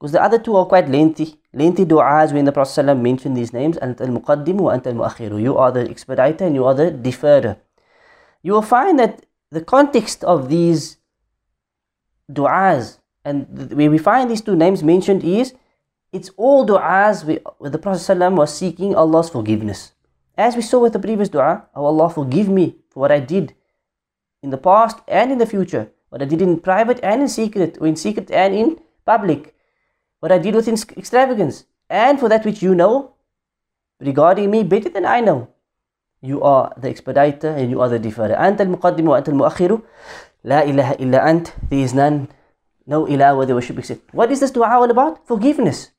because the other two are quite lengthy. Lengthy du'as when the Prophet ﷺ mentioned these names, and al-muqaddim wa ant al You are the expediter and you are the deferrer. You will find that the context of these du'as and where we find these two names mentioned is it's all du'as where the Prophet ﷺ was seeking Allah's forgiveness. As we saw with the previous dua, oh Allah forgive me for what I did in the past and in the future, what I did in private and in secret, or in secret and in public, what I did with extravagance, and for that which you know regarding me better than I know. You are the expediter and you are the deferrer. أنت المقدم وأنت المؤخر لا إله إلا أنت There is none, no ilah worthy worship except. What is this dua all about? Forgiveness.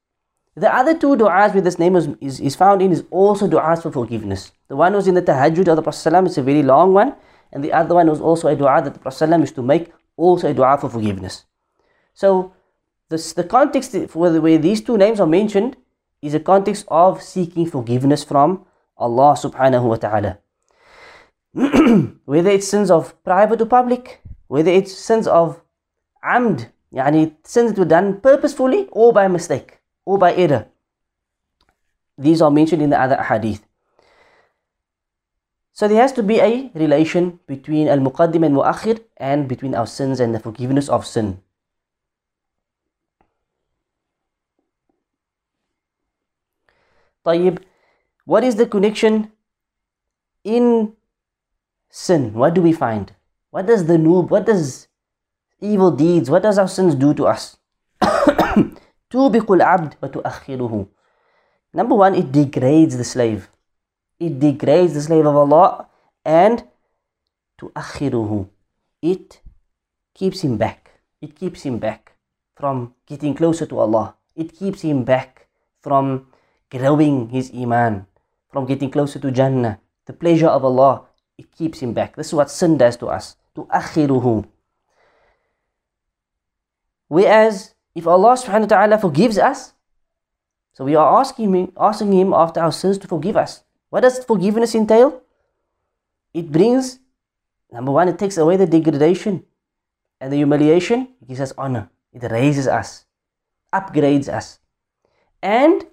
The other two du'as with this name is, is, is, found in is also du'as for forgiveness. The one was in the tahajjud of the Prophet it's a very long one. And the other one was also a dua that the Prophet used to make, also a dua for forgiveness. So this, the context for the way these two names are mentioned is a context of seeking forgiveness from Allah subhanahu wa ta'ala. whether it's sins of private or public, whether it's sins of amd, yani sins that were done purposefully or by mistake or by error. These are mentioned in the other hadith. So there has to be a relation between al-muqaddim and muakhir and between our sins and the forgiveness of sin. طيب, what is the connection in sin? What do we find? What does the noob, what does evil deeds, what does our sins do to us? توبق العبد وتؤخره Number one, it degrades the slave. It degrades the slave of Allah and تؤخره It keeps him back. It keeps him back from getting closer to Allah. It keeps him back from growing his iman, from getting closer to Jannah, the pleasure of Allah. It keeps him back. This is what sin does to us. تؤخره Whereas if Allah subhanahu wa ta'ala forgives us, so we are asking him, asking him after our sins to forgive us. What does forgiveness entail? It brings, number one, it takes away the degradation and the humiliation. It gives us honor. It raises us, upgrades us. And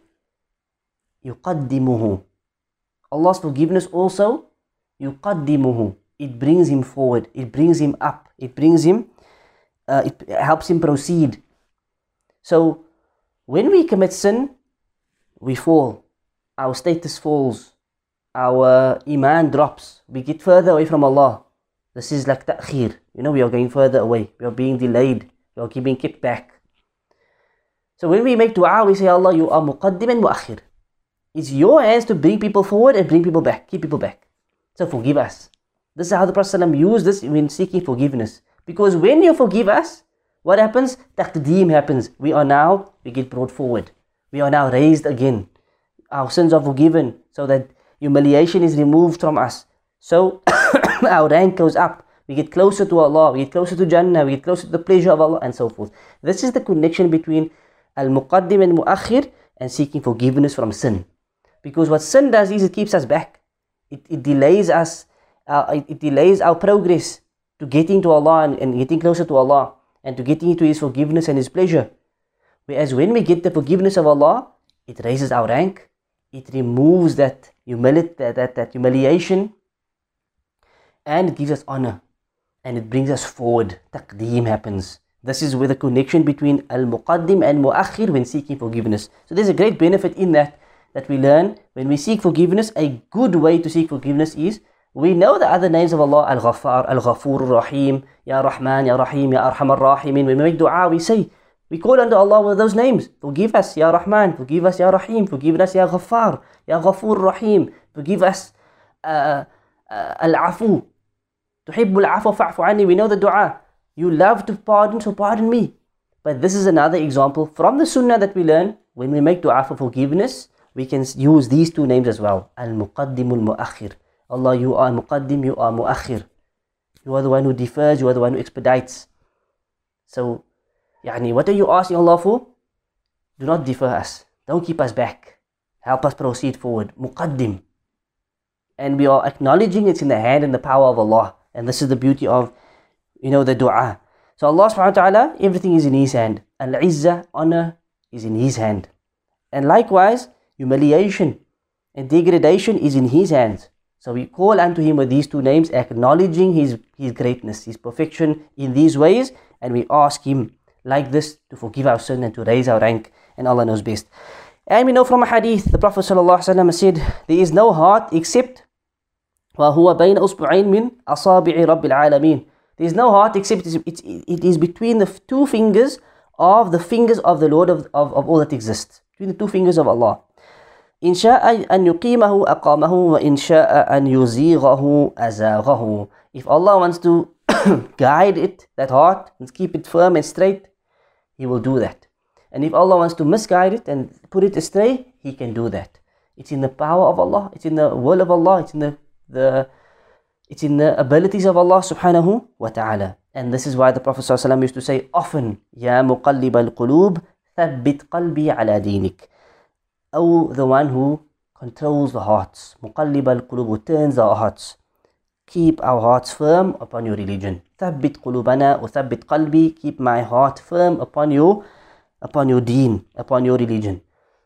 يقدمه. Allah's forgiveness also, يقدمه. It brings him forward. It brings him up. It brings him, uh, it helps him proceed. So when we commit sin, we fall. Our status falls. Our iman drops. We get further away from Allah. This is like ta'khir. You know, we are going further away. We are being delayed. We are being kept back. So when we make dua, we say, Allah, you are muqaddim and muakhir. It's your hands to bring people forward and bring people back, keep people back. So forgive us. This is how the Prophet ﷺ used this when seeking forgiveness. Because when you forgive us, what happens? Taqdeem happens. We are now, we get brought forward. We are now raised again. Our sins are forgiven so that humiliation is removed from us. So our rank goes up. We get closer to Allah, we get closer to Jannah, we get closer to the pleasure of Allah, and so forth. This is the connection between Al Muqaddim and Muakhir and seeking forgiveness from sin. Because what sin does is it keeps us back, it, it delays us, uh, it, it, delays our progress to getting to Allah and, and getting closer to Allah and to getting into His forgiveness and His pleasure. Whereas when we get the forgiveness of Allah, it raises our rank, it removes that, humility, that, that, that humiliation, and gives us honor and it brings us forward. Taqdeem happens. This is where the connection between Al Muqaddim and Muakhir when seeking forgiveness. So there's a great benefit in that that we learn when we seek forgiveness. A good way to seek forgiveness is we know the other names of Allah, Al-Ghaffar, Al-Ghafur, Rahim, Ya Rahman, Ya Rahim, Ya Arhamar Rahimin. When we make dua, we say, we call unto Allah with those names. Forgive us, Ya Rahman. Forgive us, Ya Rahim. Forgive us, Ya Ghaffar. Ya Ghafur Rahim. Forgive us, uh, uh, Al-Afu. Tuhibbul Afu fa'fu anni. We know the dua. You love to pardon, so pardon me. But this is another example from the sunnah that we learn. When we make dua for forgiveness, we can use these two names as well. Al-Muqaddimul Mu'akhir. Allah, you are Muqaddim, you are Mu'akhir. You are the one who defers, you are the one who expedites. So, yani, what are you asking Allah for? Do not defer us. Don't keep us back. Help us proceed forward. Muqaddim. And we are acknowledging it's in the hand and the power of Allah. And this is the beauty of, you know, the dua. So Allah subhanahu wa ta'ala, everything is in His hand. Al-Izzah, honor, is in His hand. And likewise, humiliation and degradation is in His hands. So we call unto Him with these two names, acknowledging His, His greatness, His perfection in these ways, and we ask Him like this to forgive our sin and to raise our rank, and Allah knows best. And we know from a hadith, the Prophet ﷺ said, There is no heart except وهو بين أصبعين من أصابع رب العالمين. There is no heart except it's, it is between the two fingers of the fingers of the Lord of, of, of all that exists. Between the two fingers of Allah. إن شاء أن يقيمه أقامه وإن شاء أن يزيغه أزاغه. If Allah wants to guide it, that heart, and keep it firm and straight, He will do that. And if Allah wants to misguide it and put it astray, He can do that. It's in the power of Allah, it's in the will of Allah, it's in the, the it's in the abilities of Allah subhanahu wa ta'ala. And this is why the Prophet used to say often, Ya muqallib al-qulub, thabbit qalbi ala dinik. Oh, the one who controls the hearts. Al-qulub, who turns our hearts. Keep our hearts firm upon your religion. Qulubana wa thabbit qalbi. Keep my heart firm upon your, upon your deen, upon your religion.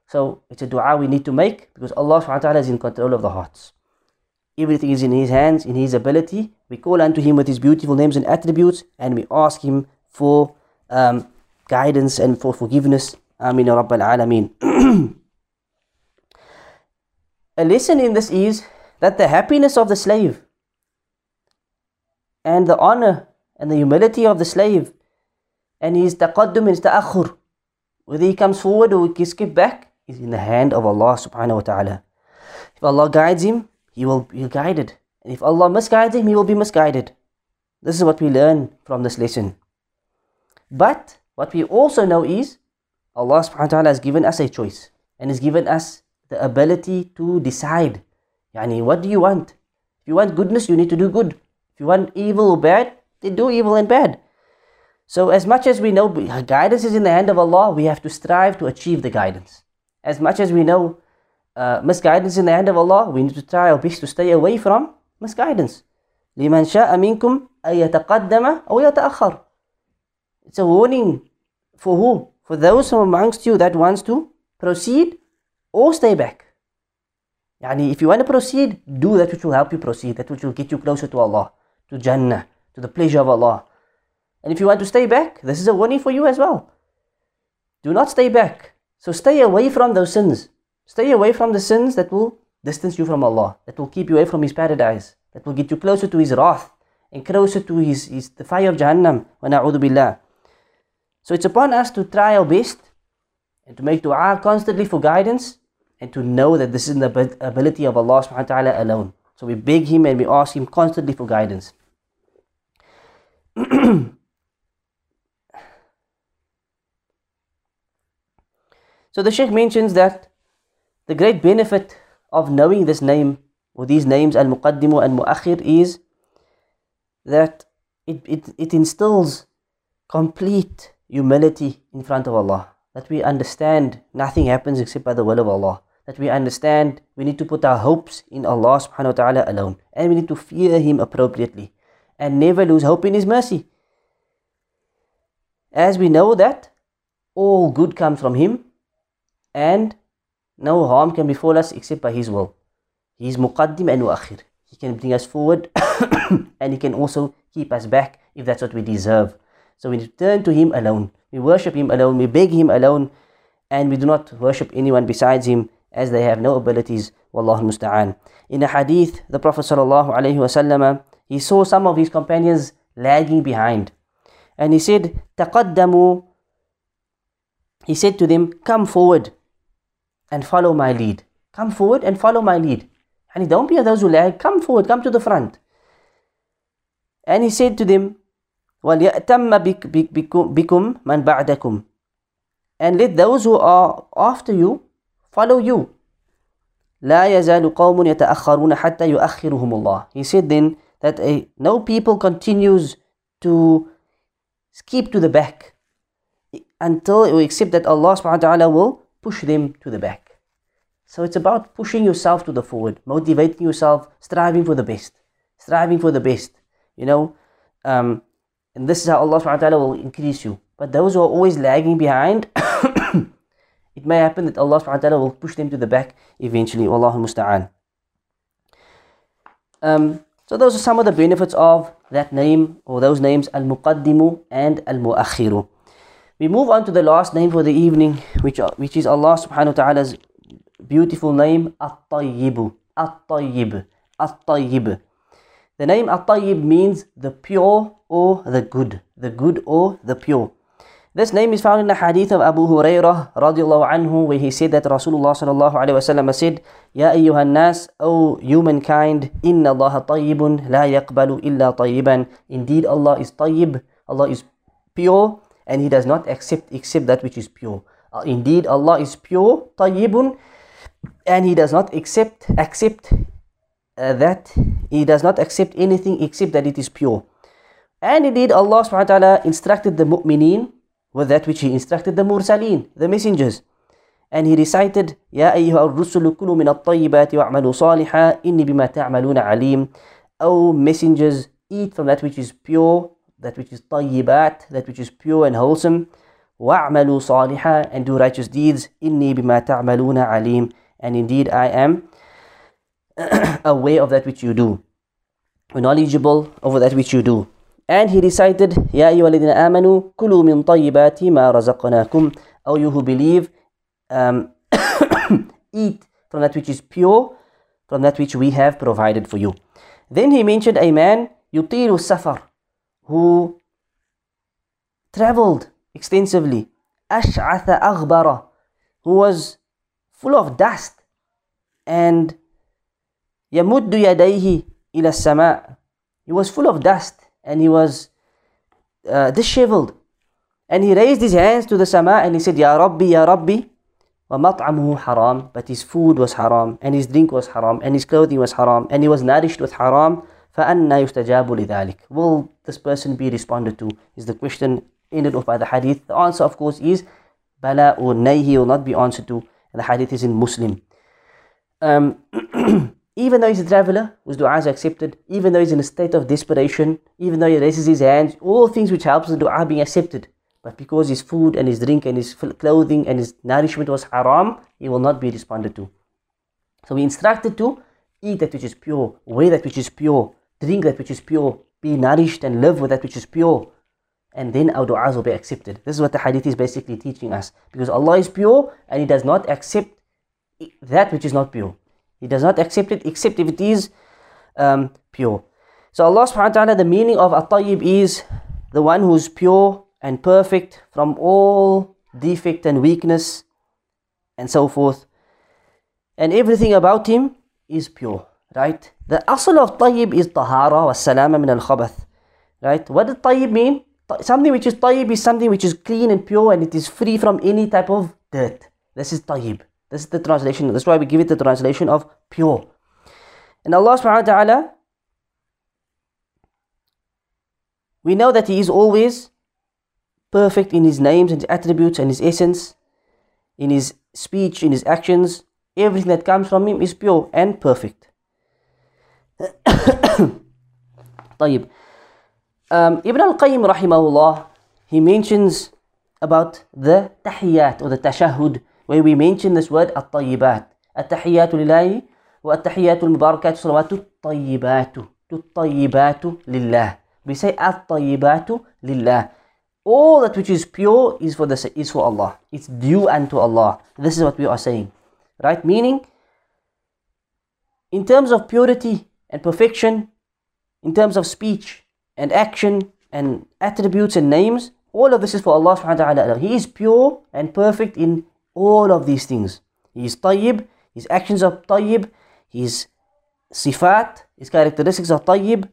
So it's a dua we need to make because Allah subhanahu wa ta'ala is in control of the hearts. Everything is in His hands, in His ability. We call unto Him with His beautiful names and attributes, and we ask Him for um, guidance and for forgiveness. Amin Alameen. A lesson in this is that the happiness of the slave and the honor and the humility of the slave and his taqaddum and ta'akhur, whether he comes forward or he skip back, is in the hand of Allah subhanahu wa ta'ala. If Allah guides him, he will be guided. And if Allah misguides him, he will be misguided. This is what we learn from this lesson. But what we also know is Allah subhanahu wa ta'ala has given us a choice and has given us the ability to decide. Yani, what do you want? If you want goodness, you need to do good. If you want evil or bad, then do evil and bad. So, as much as we know guidance is in the hand of Allah, we have to strive to achieve the guidance. As much as we know uh, misguidance in the hand of Allah, we need to try our best to stay away from misguidance. لمن شاء منكم أن يتقدم أو يتأخر. It's a warning for who? For those amongst you that wants to proceed or stay back. Yani if you want to proceed, do that which will help you proceed, that which will get you closer to Allah, to Jannah, to the pleasure of Allah. And if you want to stay back, this is a warning for you as well. Do not stay back. So stay away from those sins. Stay away from the sins that will distance you from Allah, that will keep you away from His paradise, that will get you closer to His wrath and closer to His, his the fire of Jahannam. Billah. So it's upon us to try our best and to make dua constantly for guidance and to know that this is the ability of Allah subhanahu wa ta'ala alone. So we beg Him and we ask Him constantly for guidance. so the Sheikh mentions that the great benefit of knowing this name or these names Al Muqaddimu and Muakhir is that it, it, it instills complete humility in front of Allah. That we understand nothing happens except by the will of Allah. That we understand we need to put our hopes in Allah subhanahu wa ta'ala alone. And we need to fear Him appropriately. And never lose hope in His mercy. As we know that all good comes from Him and no harm can befall us except by His will. He is muqaddim and muakhir. He can bring us forward and He can also keep us back if that's what we deserve. So we turn to Him alone. We worship Him alone, we beg Him alone, and we do not worship anyone besides Him as they have no abilities. Wallahu musta'an. In a hadith, the Prophet sallallahu alaihi wasallam, he saw some of his companions lagging behind. And he said, تقدموا He said to them, come forward and follow my lead. Come forward and follow my lead. And don't be of those who lag. Come forward, come to the front. And he said to them, وَلْيَأْتَمَّ بِكُمْ مَنْ بَعْدَكُمْ And let those who are after you follow you. لا يزال قوم يتأخرون حتى يؤخرهم الله. He said then that a, no people continues to skip to the back until you accept that Allah subhanahu wa ta'ala will push them to the back. So it's about pushing yourself to the forward, motivating yourself, striving for the best, striving for the best. You know, um, and this is how Allah subhanahu wa ta'ala will increase you. But those who are always lagging behind, it may happen that Allah subhanahu wa ta'ala will push them to the back eventually. Wallahu musta'an. Um, so those are some of the benefits of that name or those names Al-Muqaddimu and Al-Muakhiru. We move on to the last name for the evening, which, which is Allah subhanahu wa ta'ala's beautiful name At-Tayyibu. At-Tayyib. At-Tayyib. The name At-Tayyib means the pure or the good. The good or the pure. This name is found in the hadith of Abu Hurairah radiallahu anhu where he said that Rasulullah sallallahu alayhi wasallam said Ya ayyuhan nas, O humankind, inna Allah tayyibun la yaqbalu illa tayyiban. Indeed Allah is tayyib, Allah is pure and He does not accept except that which is pure. Uh, indeed Allah is pure, tayyibun and He does not accept accept uh, that He does not accept anything except that it is pure. And indeed Allah subhanahu wa ta'ala instructed the mu'mineen with that which he instructed the mursaleen, the messengers. And he recited, يا أيها الرسل كلوا من الطيبات واعملوا صالحا إني بما تعملون عليم. O messengers, eat from that which is pure, that which is طيبات, that which is pure and wholesome. واعملوا صالحا and do righteous deeds. إني بما تعملون عليم. And indeed I am aware of that which you do. Knowledgeable over that which you do. And he recited, يا أيها الذين آمنوا كلوا من طيبات ما رزقناكم O you who believe, um, eat from that which is pure, from that which we have provided for you. Then he mentioned a man, يطيل السفر, who traveled extensively. أشعث أغبر, who was full of dust. And يمد يديه إلى السماء. He was full of dust and he was uh, disheveled. And he raised his hands to the sama and he said, Ya Rabbi, Ya Rabbi. وَمَطْعَمُهُ haram, but his food was haram, and his drink was haram, and his clothing was haram, and he was nourished with haram. فَأَنَّا يُسْتَجَابُ لِذَلِكَ Will this person be responded to? Is the question ended off by the hadith. The answer, of course, is Bala or Nay, he will not be answered to. And the hadith is in Muslim. Um, even though he's a traveler, whose dua is accepted, even though he's in a state of desperation, even though he raises his hands, all things which helps the dua being accepted. But because his food and his drink and his clothing and his nourishment was haram, he will not be responded to. So we instructed to eat that which is pure, wear that which is pure, drink that which is pure, be nourished and live with that which is pure. And then our du'as will be accepted. This is what the hadith is basically teaching us. Because Allah is pure and He does not accept that which is not pure. He does not accept it except if it is um, pure. So Allah subhanahu wa ta'ala, the meaning of at-tayyib is the one who is pure and perfect from all defect and weakness and so forth. And everything about him is pure, right? The asl of tayyib is tahara wa salama min al-khabath, right? What does tayyib mean? Something which is tayyib is something which is clean and pure and it is free from any type of dirt. This is tayyib. This is the translation. That's why we give it the translation of pure. And Allah subhanahu wa ta'ala, we know that He is always perfect in His names and His attributes and His essence, in His speech, in His actions. Everything that comes from Him is pure and perfect. طيب. Um, Ibn al-Qayyim rahimahullah, he mentions about the tahiyyat or the tashahhud where we mention this word. At-tahiyyatu lillahi wa at-tahiyyatu al-mubarakatu salawatu tayyibatu. Tayyibatu lillah. We say at-tayyibatu lillah. All that which is pure is for the is for Allah. It's due unto Allah. This is what we are saying. Right? Meaning, in terms of purity and perfection, in terms of speech and action and attributes and names, all of this is for Allah subhanahu wa ta'ala. He is pure and perfect in all of these things. He is tayyib, his actions are tayyib, his sifat, his characteristics are tayyib,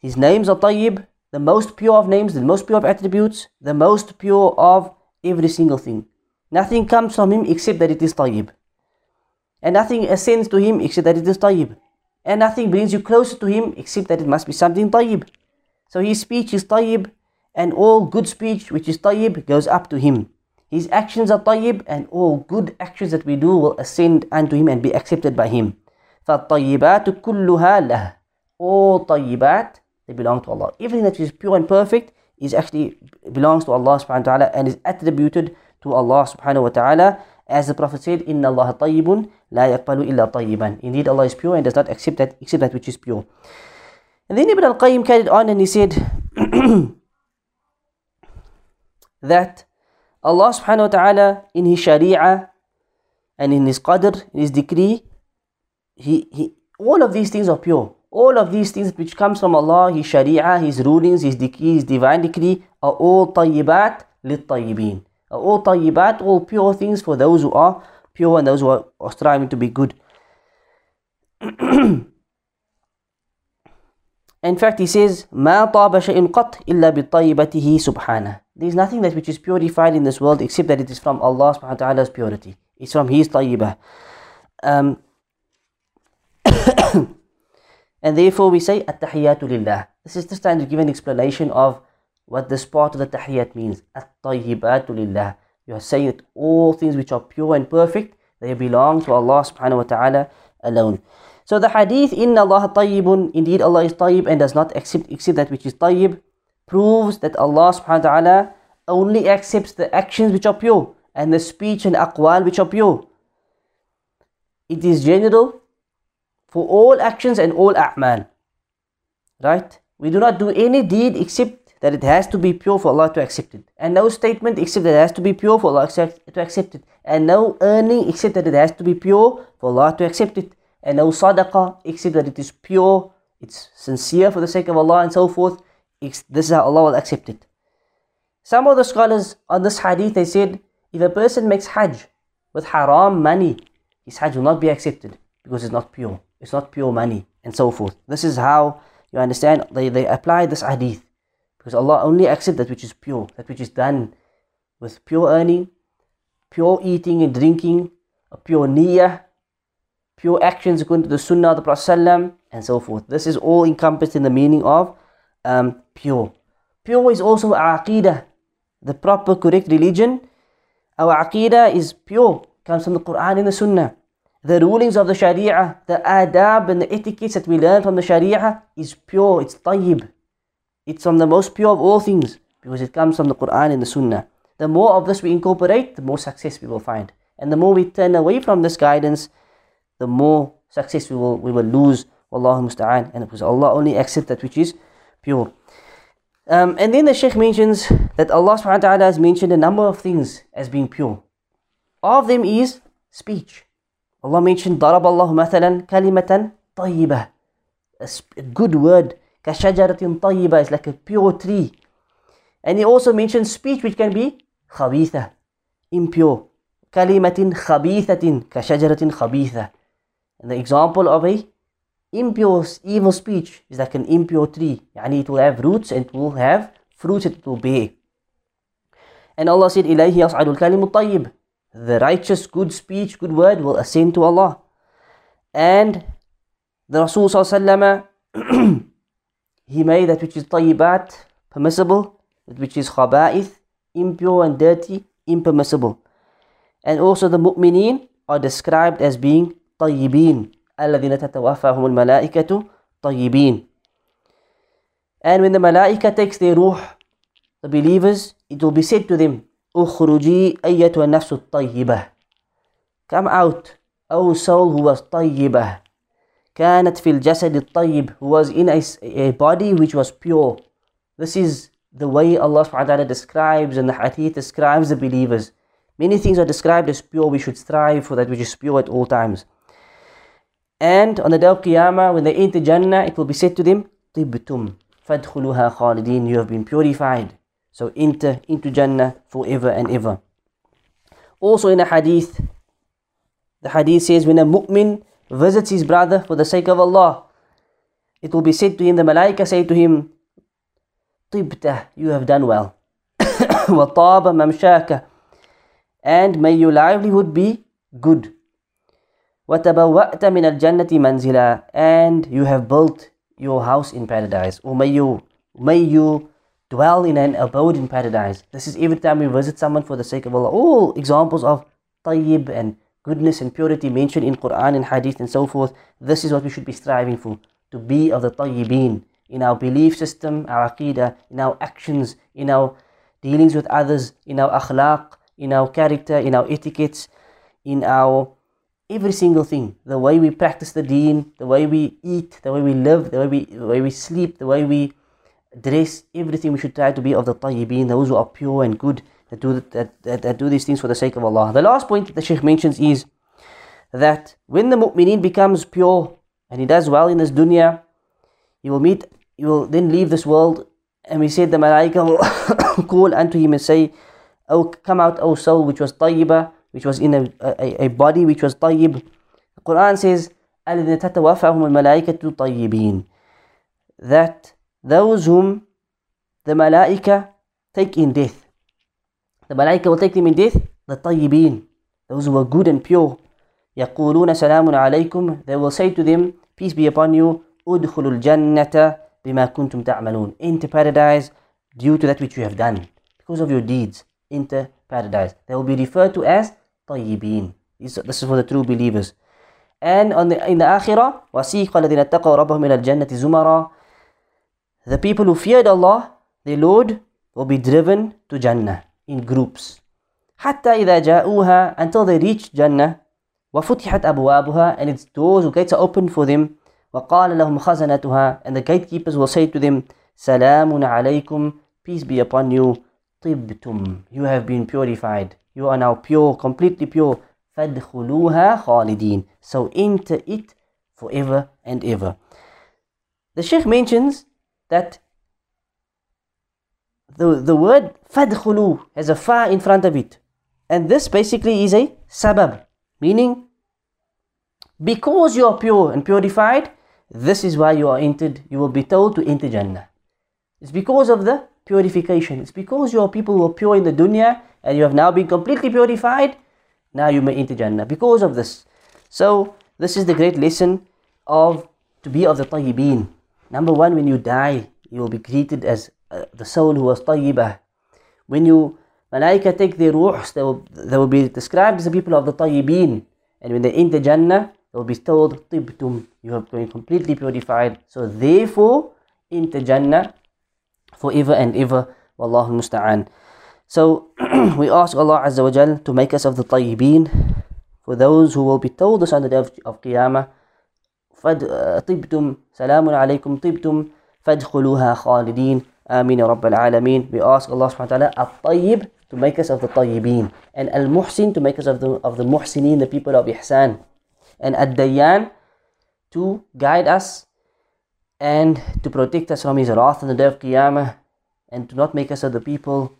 His names are tayyib, the most pure of names, the most pure of attributes, the most pure of every single thing. Nothing comes from him except that it is tayyib. And nothing ascends to him except that it is tayyib. And nothing brings you closer to him except that it must be something tayyib. So his speech is tayyib, and all good speech which is tayyib goes up to him. His actions are tayyib, and all good actions that we do will ascend unto him and be accepted by him. فَالطَّيِّبَاتُ كُلُّهَا لَهُ All tayyibat, they belong to Allah. Everything that is pure and perfect is actually belongs to Allah subhanahu wa ta'ala and is attributed to Allah subhanahu wa ta'ala. As the Prophet said, Inna Allah tayyibun la yaqbalu illa tayyiban. Indeed, Allah is pure and does not accept that except that which is pure. And then Ibn al-Qayyim carried on and he said that Allah subhanahu wa ta'ala in his sharia and in his qadr, in his decree, he, he, all of these things are pure. All of these things which comes from Allah, His Sharia, His rulings, His decree, His divine decree, are all tayyibat lit tayyibin. Are all tayyibat, all pure things for those who are pure and those who are, are striving to be good. In fact, he says, ما طاب شيء قط إلا بطيبته سبحانه. There is nothing that which is purified in this world except that it is from Allah subhanahu wa ta'ala's purity. It's from His tayyibah. Um, and therefore we say at-tahiyyatu lillah. This is just time to give an explanation of what this part of the tahiyyat means. At-tayyibatu lillah. You are saying that all things which are pure and perfect, they belong to Allah subhanahu wa ta'ala alone. So the hadith, Inna Allah tayyibun, indeed Allah is tayyib and does not accept except that which is tayyib, proves that Allah subhanahu wa ta'ala only accepts the actions which are pure and the speech and aqwal which are pure. It is general for all actions and all a'mal. Right? We do not do any deed except that it has to be pure for Allah to accept it. And no statement except that it has to be pure for Allah to accept it. And no earning except that it has to be pure for Allah to accept it. And no sadaqah except that it is pure, it's sincere for the sake of Allah and so forth. This is how Allah will accept it. Some of the scholars on this hadith they said if a person makes hajj with haram money, his hajj will not be accepted because it's not pure. It's not pure money and so forth. This is how you understand they, they apply this hadith. Because Allah only accepts that which is pure, that which is done with pure earning, pure eating and drinking, a pure niyyah, pure actions according to the sunnah of the Prophet and so forth. This is all encompassed in the meaning of um, pure. Pure is also aqidah, the proper correct religion. Our aqidah is pure, comes from the Quran and the Sunnah the rulings of the Sharia, the adab and the etiquettes that we learn from the Sharia is pure, it's tayyib. It's from the most pure of all things because it comes from the Quran and the Sunnah. The more of this we incorporate, the more success we will find. And the more we turn away from this guidance, the more success we will, we will lose. Wallahu musta'an. And because Allah only accepts that which is pure. Um, and then the Shaykh mentions that Allah subhanahu wa ta'ala has mentioned a number of things as being pure. All of them is speech. Allah mentioned ضرب الله مثلا كلمة طيبة a good word كشجرة طيبة is like a pure tree and he also mentioned speech which can be خبيثة impure كلمة خبيثة كشجرة خبيثة and the example of a impure evil speech is like an impure tree يعني it will have roots and it will have fruits that it will bear and Allah said إليه يصعد الكلم الطيب the righteous, good speech, good word will ascend to Allah. And the Rasul he made that which is tayyibat permissible, that which is khaba'ith, impure and dirty, impermissible. And also the mu'mineen are described as being tayyibin. الذين تتوفاهم الملائكة طيبين. And when the malaika takes their ruh, the believers, it will be said to them, اخرجي أيتها النفس الطيبة come out أو soul who was طيبة كانت في الجسد الطيب who was in a, a body which was pure this is the way Allah subhanahu wa ta'ala describes and the hadith describes the believers many things are described as pure we should strive for that which is pure at all times and on the day of Qiyamah when they enter Jannah it will be said to them طبتم فادخلوها خالدين you have been purified so enter into Jannah forever and ever. Also in a hadith, the hadith says when a mu'min visits his brother for the sake of Allah, it will be said to him, the malaika say to him, Tibta, you have done well. وَطَابَ مَمْشَاكَ And may your livelihood be good. وَتَبَوَّأْتَ مِنَ الْجَنَّةِ مَنْزِلًا And you have built your house in paradise. Or may you, may you dwell in an abode in paradise. This is every time we visit someone for the sake of Allah. All examples of tayyib and goodness and purity mentioned in Quran and Hadith and so forth. This is what we should be striving for. To be of the tayyibin in our belief system, our aqidah, in our actions, in our dealings with others, in our akhlaq, in our character, in our etiquettes, in our every single thing. The way we practice the deen, the way we eat, the way we live, the way we, the way we sleep, the way we dress, everything we should try to be of the tayyibin, those who are pure and good, that do, that, that, that do these things for the sake of Allah. The last point that the Shaykh mentions is that when the mu'mineen becomes pure and he does well in this dunya, he will meet, he will then leave this world and we said the malaika will call unto him and say, Oh, come out, O soul, which was tayyibah, which was in a, a, a body which was tayyib. The Quran says, الَّذِينَ تَتَوَفَّهُمُ الْمَلَائِكَةُ طَيِّبِينَ That those whom the malaika take in death. The malaika will take them in death, the tayyibin, those who are good and pure. يقولون سلام عليكم They will say to them, peace be upon you, ادخلوا الجنة بما كنتم تعملون Enter paradise due to that which you have done. Because of your deeds, enter paradise. They will be referred to as طيبين. This is for the true believers. And on the, in the akhirah, وَسِيقَ الَّذِينَ اتَّقَوْا رَبَّهُمْ إِلَى الْجَنَّةِ زُمَرًا The people who feared Allah, their Lord, will be driven to Jannah in groups. حتى إذا جاءوها until they reach Jannah وفتحت أبوابها and its doors or gates are opened for them وقال لهم خزنتها and the gatekeepers will say to them سلام عليكم peace be upon you طبتم you have been purified you are now pure completely pure فادخلوها خالدين so enter it forever and ever the Sheikh mentions that the, the word فادخلوا has a fa in front of it and this basically is a sabab meaning because you are pure and purified this is why you are entered you will be told to enter Jannah it's because of the purification it's because your people were pure in the dunya and you have now been completely purified now you may enter Jannah because of this. So this is the great lesson of to be of the tayyibin number one when you die you will be greeted as uh, the soul who was tayyibah. When you malaika take their ruhs they will, they will be described as the people of the tayyibin and when they enter Jannah they will be told tibtum you have been completely purified. So therefore enter Jannah forever and ever wallahu musta'an so we ask Allah Azza wa Jal to make us of the tayyibin for those who will be told us on the day of, of Qiyamah طبتم سلام عليكم طبتم فادخلوها خالدين آمين يا رب العالمين we ask Allah subhanahu wa ta'ala الطيب to make us of the طيبين and المحسن to make us of the, of the محسنين the people of ihsan and الديان to guide us and to protect us from his wrath on the day of Qiyamah and to not make us of the people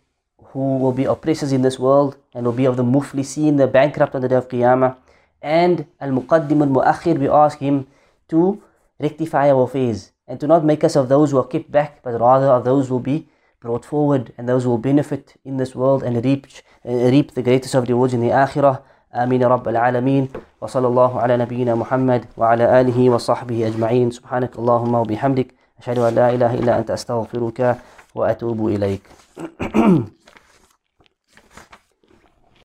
who will be oppressors in this world and will be of the muflisin, the bankrupt on the day of Qiyamah. And Al-Muqaddim Al-Mu'akhir, we ask him to rectify our affairs and to not make us of those who are kept back, but rather of those who will be brought forward and those who will benefit in this world and reap, uh, reap the greatest of rewards in the Akhirah. آمين رب العالمين. وصلى الله على نبينا محمد وعلى آله وصحبه أجمعين. سبحانك اللهم وبحمدك. أشهد أن لا إله إلا أنت أستغفرك وأتوب إليك.